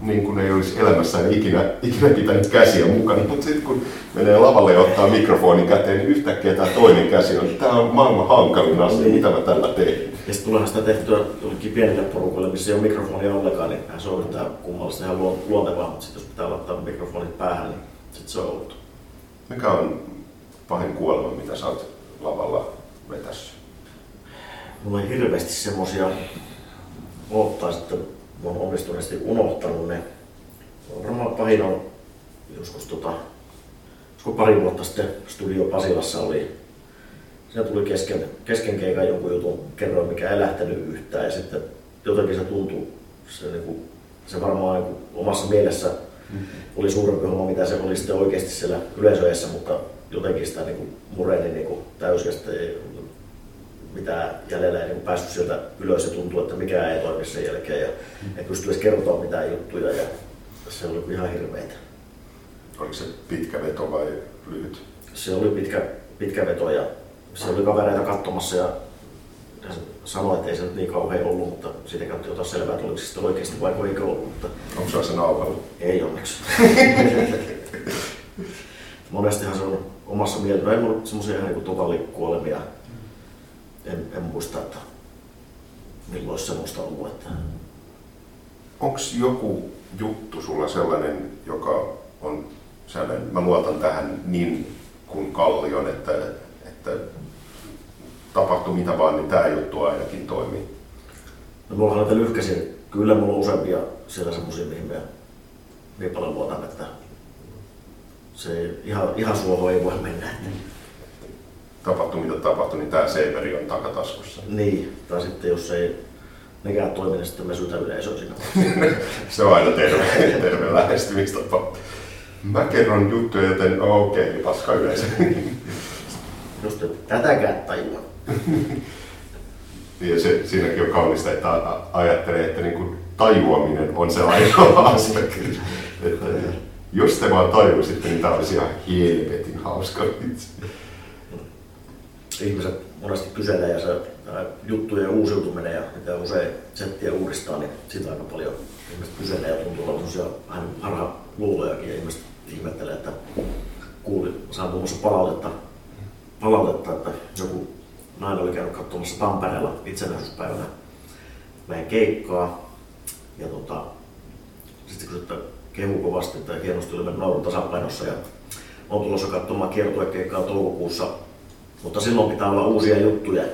niin kuin ei olisi elämässään ikinä, ikinä pitänyt käsiä mukana, mutta sitten kun menee lavalle ja ottaa mikrofonin käteen, niin yhtäkkiä tämä toinen käsi on, tämä on maailman hankalin asia, niin. mitä mä tällä teen. Ja sitten tuleehan sitä tehtyä jollekin pienille porukoille, missä ei ole mikrofonia ollenkaan, niin se on tämä kummallista ihan luontevaa, mutta sitten jos pitää laittaa mikrofonit päähän, niin sitten se on ollut. Mikä on pahin kuolema, mitä sä oot lavalla vetässä? Mulla ei hirveästi semmosia ottaa sitten mä oon onnistuneesti unohtanut ne. Varmaan pahin on joskus tota, joskus pari vuotta sitten Studio Pasilassa oli, siinä tuli kesken, kesken keikan jonkun jutun, kerroin mikä ei lähtenyt yhtään ja sitten jotenkin se tuntui, se, niin kuin, se varmaan niin kuin, omassa mielessä mm-hmm. oli suurempi homma, mitä se oli sitten oikeasti siellä yleisöjessä, mutta jotenkin sitä niin kuin, mureni niin kuin, ei mitä jäljellä ei niin päässyt sieltä ylös ja tuntuu, että mikään ei toimi sen jälkeen ja mm. ei pysty edes kertoa mitään juttuja ja se oli ihan hirveetä. Oliko se pitkä veto vai lyhyt? Se oli pitkä, pitkä veto ja se oli kavereita katsomassa ja hän sanoi, että ei se nyt niin kauhean ollut, mutta siitä käytti ottaa selvää, että oliko se sitten oikeasti vai eikö ollut. Mutta... Onko se nauvalla? Ei onneksi. Monestihan se on omassa mielessä, ei ollut semmoisia ihan niin totalikuolemia en, en muista, että milloin semmoista ollut. Että... Onko joku juttu sulla sellainen, joka on sellainen, mä luotan tähän niin kuin kallion, että, että tapahtuu mitä vaan, niin tämä juttu ainakin toimii? No mulla on näitä lyhkäisiä, kyllä mulla on useampia siellä semmoisia, mihin mä niin paljon luotan, että se ihan, ihan suohon ei voi mennä. Että tapahtui mitä tapahtui, niin tämä Severi on takataskussa. Niin, tai sitten jos ei nekään toimi, niin sitten me syytä yleisöä sinne. Se on aina terve, terve lähestymistapa. Mä kerron juttuja, joten okei, okay, paska yleisö. Just, että tätäkään tajua. Ja se, siinäkin on kaunista, että ajattelee, että niin kuin tajuaminen on se ainoa aspekti. Että jos te vaan tajuisitte, niin tämä olisi ihan helvetin hauska vitsi. Ihmiset monesti kyselee ja se juttujen uusiutuminen ja mitä usein settiä uudistaa, niin sitä aika paljon ihmiset kyselee ja tuntuu olevan sellaisia vähän harha luulojakin ja ihmiset ihmettelee, että kuuli, saa muun muassa palautetta, palautetta, että joku nainen oli käynyt katsomassa Tampereella itsenäisyyspäivänä meidän keikkaa ja tota, sitten kun sitten kehu kovasti tai hienosti oli naurun tasapainossa ja on tulossa katsomaan kiertuekeikkaa toukokuussa, mutta silloin pitää olla uusia juttuja.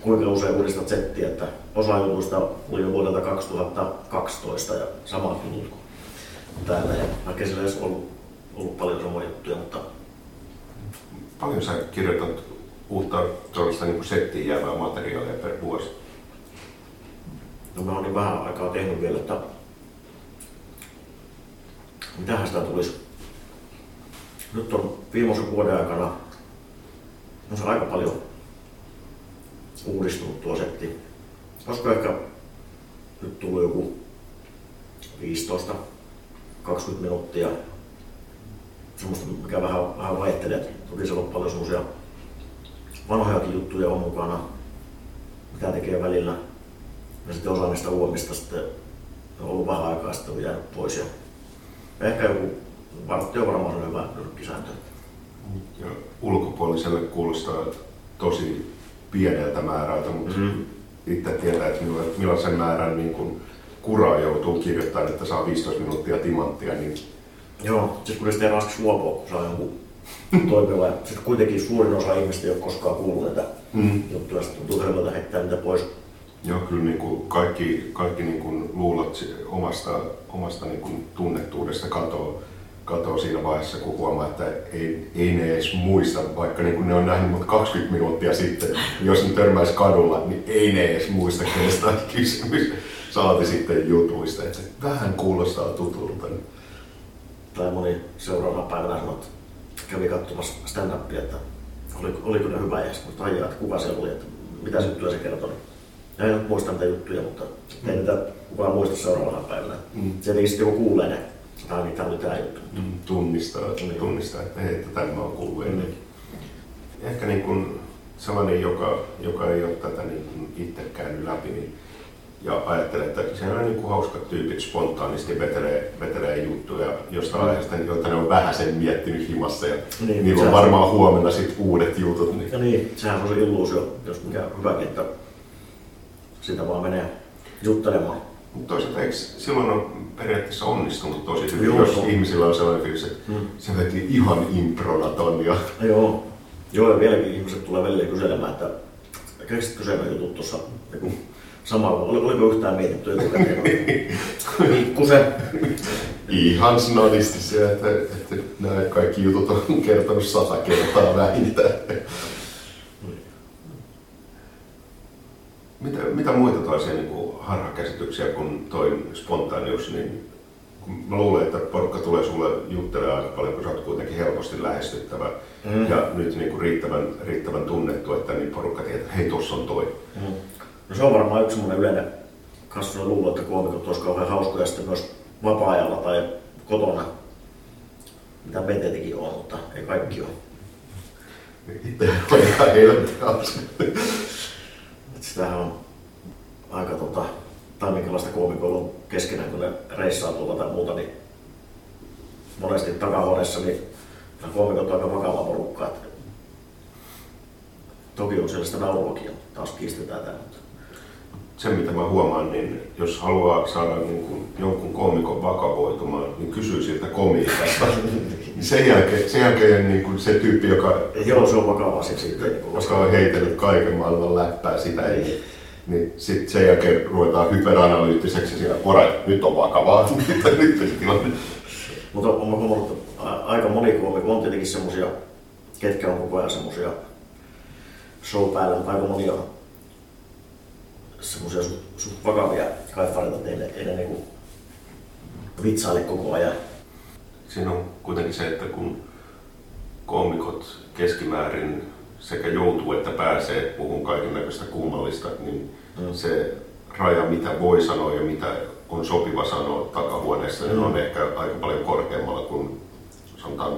Kuinka usein uudistat settiä, että osa jutuista oli jo vuodelta 2012 ja samat jutut kuin täällä. Ja vaikka sillä ei ollut, ollut paljon samoja juttuja, mutta Paljon sä kirjoitat uutta tuollaista niin settiin jäävää materiaalia per vuosi? no mä oon niin vähän aikaa tehnyt vielä, että mitähän sitä tulisi. Nyt on viimeisen vuoden aikana on se aika paljon uudistunut tuo setti. Olisiko ehkä nyt tullut joku 15-20 minuuttia semmoista, mikä vähän, vähän vaihtelee. Toki siellä on paljon semmoisia vanhojakin juttuja on mukana, mitä tekee välillä. Ja sitten osa niistä uudemmista sitten on ollut vähän aikaa sitten on jäänyt pois. Ja ehkä joku vartti on varmaan hyvä nyrkkisääntö. Ja ulkopuoliselle kuulostaa tosi pieneltä määrältä, mutta Mhm. itse tietää, että milla- millaisen määrän niin kuin kuraa joutuu kirjoittamaan, että saa 15 minuuttia timanttia, niin Joo, siis kun ei raskisi luopua, kun saa jonkun toimiva. Sitten kuitenkin suurin osa ihmistä ei ole koskaan kuullut näitä mm. juttuja, sitten tuntuu helpolta heittää niitä pois. joo, kyllä niin kuin kaikki, kaikki niin kuin luulot omasta, omasta niin kuin tunnettuudesta katoo, katoo siinä vaiheessa, kun huomaa, että ei, ei ne edes muista, vaikka niin kuin ne on nähnyt mut 20 minuuttia sitten, jos ne törmäisi kadulla, niin ei ne edes muista, kenestä on kysymys. Saati sitten jutuista, että vähän kuulostaa tutulta. Tai moni seuraavana päivänä sanoi, että kävi katsomassa stand-upia, että oliko, oliko ne hyvä ja sitten tajua, että kuka se oli, että mitä juttuja se kertoi. Ja en muista niitä juttuja, mutta ei niitä kukaan muista seuraavana päivänä. Mm. Se tietenkin sitten joku kuulee ne, tai niin, tämä oli tämä juttu. Mm, tunnistaa, Niin. tunnistaa että hei, että tämä on kuullut Mm. ennen. Ehkä niin kuin sellainen, joka, joka ei ole tätä niin itse käynyt läpi, niin ja ajattelee, että siellä on niin kuin hauskat tyypit spontaanisti vetelee, vetelee juttuja jostain Mm. aiheesta, joita ne on vähän sen miettinyt himassa ja Niin, niillä on se- varmaan huomenna sit uudet jutut. Niin. Ja niin, sehän on se illuusio, jos mikä on hyväkin, että sitä vaan menee juttelemaan. Mutta toisaalta eikö silloin on periaatteessa onnistunut tosi hyvin, Joo, jos on. ihmisillä on sellainen fiilis, että Mm. se veti ihan improna ton ja Ja joo. Joo, ja vieläkin ihmiset tulee välillä kyselemään, että keksitkö se jutut tuossa samalla, Oli- oliko yhtään mietitty etukäteen? Pikkusen. Ihan snadisti se, että, että nämä kaikki jutut on kertonut sata kertaa vähintään. Mitä, mitä muita toisia niin kuin harhakäsityksiä kuin toi spontaanius, niin mä luulen, että porukka tulee sulle juttelemaan aika paljon, kun sä oot kuitenkin helposti lähestyttävä Mm. ja nyt niin kuin riittävän, riittävän tunnettu, että niin porukka tietää, että hei, tossa on toi. Mm. No se on varmaan yksi semmoinen yleinen kasvun luulo, että koomikot olisi kauhean hauskoja sitten myös vapaa-ajalla tai kotona. Mitä me tietenkin on, mutta ei kaikki ole. Itse on ihan helvetin hauska. Sitähän on aika tota, tai minkälaista koomikolla on keskenään, kun ne reissaa tuolla tai muuta, niin monesti takahuoneessa niin nämä koomikot on aika vakava porukka. Että toki on sellaista nauruakin, taas kiistetään tämä. Mutta se, mitä mä huomaan, niin jos haluaa saada niin kuin jonkun koomikon vakavoitumaan, niin kysyy siltä komiikasta. Niin sen jälkeen, sen jälkeen niin kuin se tyyppi, joka, joo, se on vakava asia sitten. Niin joka on heitellyt kaiken maailman läppää sitä, niin, niin sitten sen jälkeen ruvetaan hyperanalyyttiseksi ja siellä, alright, nyt on vakavaa, nyt, nyt se tilanne. Mutta on huomannut, aika moni koomikko on tietenkin semmosia, ketkä on koko ajan semmosia show päällä, mutta aika moni on semmoisia suht, suht vakavia kaifareita, että ei ne, ei ne niinku vitsaile koko ajan. Siinä on kuitenkin se, että kun koomikot keskimäärin sekä joutuu että pääsee puhun kaiken näköistä kummallista, niin mm. se raja, mitä voi sanoa ja mitä on sopiva sanoa takahuoneessa, mm. niin on ehkä aika paljon korkeammalla kuin sanotaan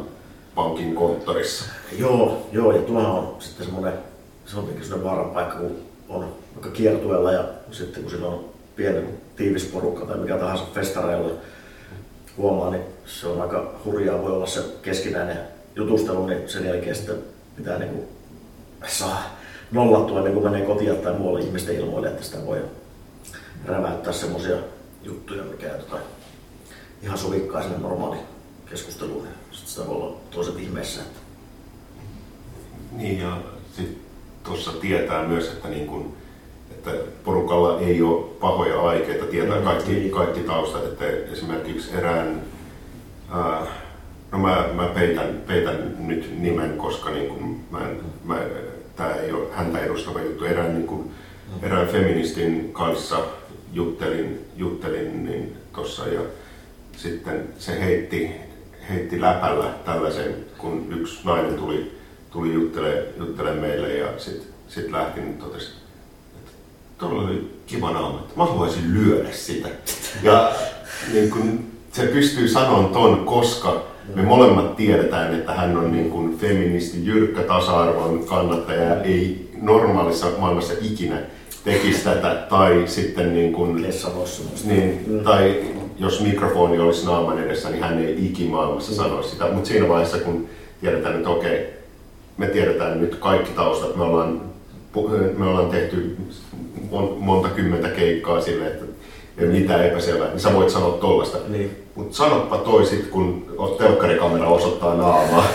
pankin konttorissa. Joo, joo ja tuohan on sitten semmoinen, se on tietenkin semmoinen vaaran paikka, kun on vaikka kiertueella ja sitten kun siinä on pieni tiivis porukka tai mikä tahansa festareilla huomaa, niin se on aika hurjaa, voi olla se keskinäinen jutustelu, niin sen jälkeen sitten pitää niin kuin saa nollattua niin kuin menee kotiin tai muualle ihmisten ilmoille, että sitä voi räväyttää semmoisia juttuja, mikä ei tota, ihan sovikkaa sinne normaali keskusteluun. Sitten sitä voi olla toiset ihmeessä. Niin ja sitten tuossa tietää myös, että, niin kun, että porukalla ei ole pahoja aikeita, tietää mm, kaikki, kaikki taustat, että esimerkiksi erään, ää, no mä, mä peitän, peitän nyt nimen, koska niin kun mä mä, tää ei ole häntä edustava juttu, erään, niin kun, mm. erään feministin kanssa juttelin, juttelin niin tossa ja sitten se heitti, heitti läpällä tällaisen, kun yksi nainen tuli, tuli juttelemaan juttele meille ja sitten sit lähti niin totesi, tuolla oli kiva naama, että mä haluaisin lyödä sitä. Ja niin kun, se pystyy sanomaan ton, koska me molemmat tiedetään, että hän on niin kuin feministi, jyrkkä tasa-arvon kannattaja, ei normaalissa maailmassa ikinä tekisi tätä, tai sitten niin kuin, niin, mm. tai jos mikrofoni olisi naaman edessä, niin hän ei ikimaailmassa mm. sanoisi sitä. Mutta siinä vaiheessa, kun tiedetään, että okei, me tiedetään nyt kaikki taustat, me ollaan, me ollaan tehty monta kymmentä keikkaa sille, että ei mitään epäselvää, niin sä voit sanoa tollasta. Niin. Mutta sanoppa toisit, kun telkkarikamera osoittaa naamaa,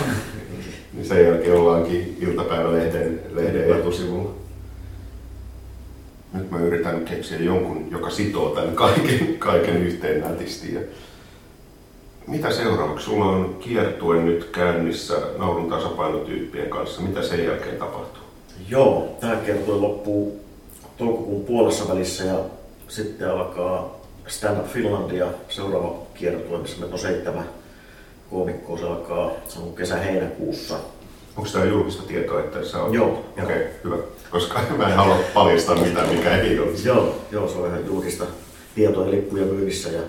niin sen jälkeen ollaankin iltapäivälehden lehden etusivulla. Nyt mä yritän keksiä jonkun, joka sitoo tämän kaiken, kaiken yhteen nätisti. Ja mitä seuraavaksi? Sulla on kiertue nyt käynnissä naurun tasapainotyyppien kanssa. Mitä sen jälkeen tapahtuu? Joo, tämä kiertue loppuu toukokuun puolessa välissä ja sitten alkaa Stand Up Finlandia seuraava kiertue, missä meillä on seitsemän koomikkoa. Se alkaa se on kesä-heinäkuussa Onko tämä julkista tietoa, että sä oot... Joo. Okei, okay, hyvä. Koska mä en halua paljastaa mitään, mikä ei ole. joo, joo, se on ihan julkista tietoa ja lippuja myynnissä. Ja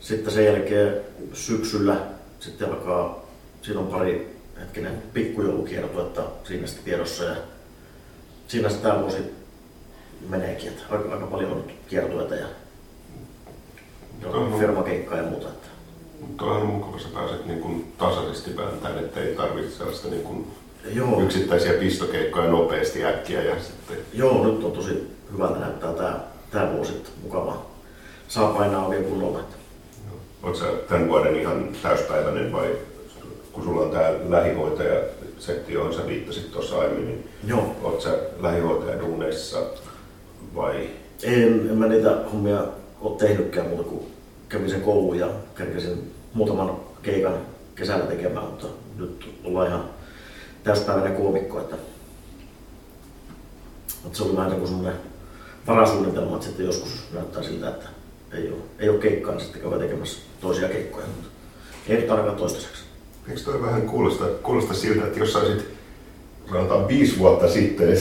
sitten sen jälkeen syksyllä sitten alkaa, siinä on pari hetkinen pikkujoulukiertuetta siinä sitten tiedossa. Ja siinä sitten tämä vuosi meneekin, että aika, aika paljon on kiertueita ja firmakeikkaa ja muuta. Että mutta on mukava, sä pääset niin kuin tasaisesti vääntämään, ettei tarvitse sellaista niin kuin Joo. yksittäisiä pistokeikkoja nopeasti äkkiä. Ja sitten... Joo, nyt on tosi hyvältä näyttää tämä, tämä vuosi mukava. Saa painaa oikein kunnolla. Oletko sä tämän vuoden ihan täyspäiväinen vai kun sulla on tämä lähihoitaja setti, johon sä viittasit tuossa aiemmin, niin Joo. oletko sä lähihoitajaduuneissa vai? En, en mä niitä hommia ole tehnytkään muuta kuin kävin sen koulun ja kerkesin muutaman keikan kesällä tekemään, mutta nyt ollaan ihan täyspäiväinen koomikko, että, että se oli vähän niin semmoinen varasuunnitelma, että sitten joskus näyttää siltä, että ei ole, ei ole keikkaa, niin sitten käy tekemässä toisia keikkoja, mutta ei nyt ainakaan toistaiseksi. Eikö toi vähän kuulosta, kuulosta siltä, että jos saisit sanotaan viisi vuotta sitten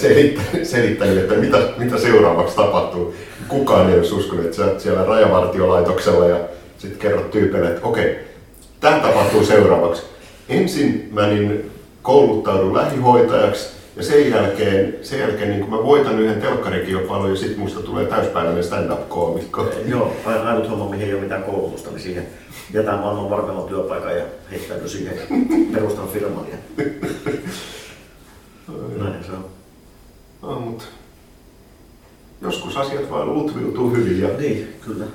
selittänyt, että mitä, mitä seuraavaksi tapahtuu. Kukaan ei olisi uskonut, että sä oot siellä rajavartiolaitoksella ja sitten kerrot tyypeille, että okei, tämä tapahtuu seuraavaksi. Ensin mä niin kouluttaudun lähihoitajaksi ja sen jälkeen, sen jälkeen niin kun mä voitan yhden telkkarikilpailun ja sitten musta tulee täyspäiväinen stand-up-koomikko. Joo, ainut homma, mihin ei ole mitään koulutusta, niin siihen jätän maailman varmemman työpaikan ja heittäydy siihen perustan firman. Ja... Näin se on. No, mutta joskus asiat vaan lutviutuu hyvin. Ja... Niin, kyllä.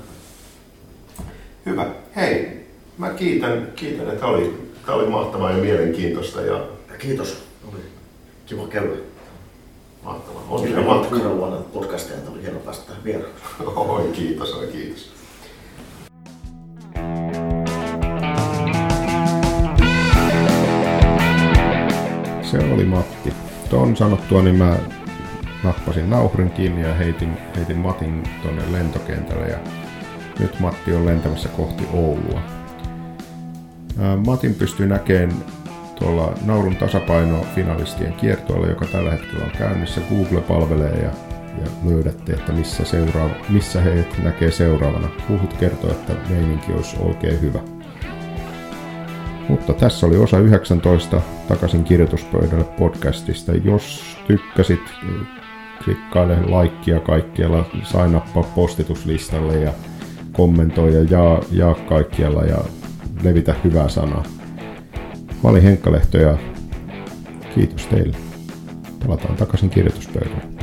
Hyvä. Hei, mä kiitän, kiitän että oli, tämä oli mahtavaa ja mielenkiintoista. Ja... Kiitos. Oli kiva käydä. Mahtavaa. Onnea matka. Vuonna podcastia, oli hieno päästä vieraan. Oi, kiitos, oi kiitos. Matti. Tuon sanottua, niin mä nappasin nauhrin kiinni ja heitin, heitin Matin tuonne lentokentälle ja nyt Matti on lentämässä kohti Oulua. Matin pystyy näkemään tuolla naurun tasapaino finalistien kiertoilla, joka tällä hetkellä on käynnissä. Google palvelee ja, ja löydätte, että missä, seuraava, missä he näkee seuraavana. Huhut kertoo, että meininki olisi oikein hyvä. Mutta tässä oli osa 19 takaisin kirjoituspöydälle podcastista. Jos tykkäsit, klikkaile laikkia kaikkialla, sainappaa postituslistalle ja kommentoi ja jaa, jaa kaikkialla ja levitä hyvää sanaa. Mä olin Henkka Lehto ja kiitos teille. Palataan takaisin kirjoituspöydälle.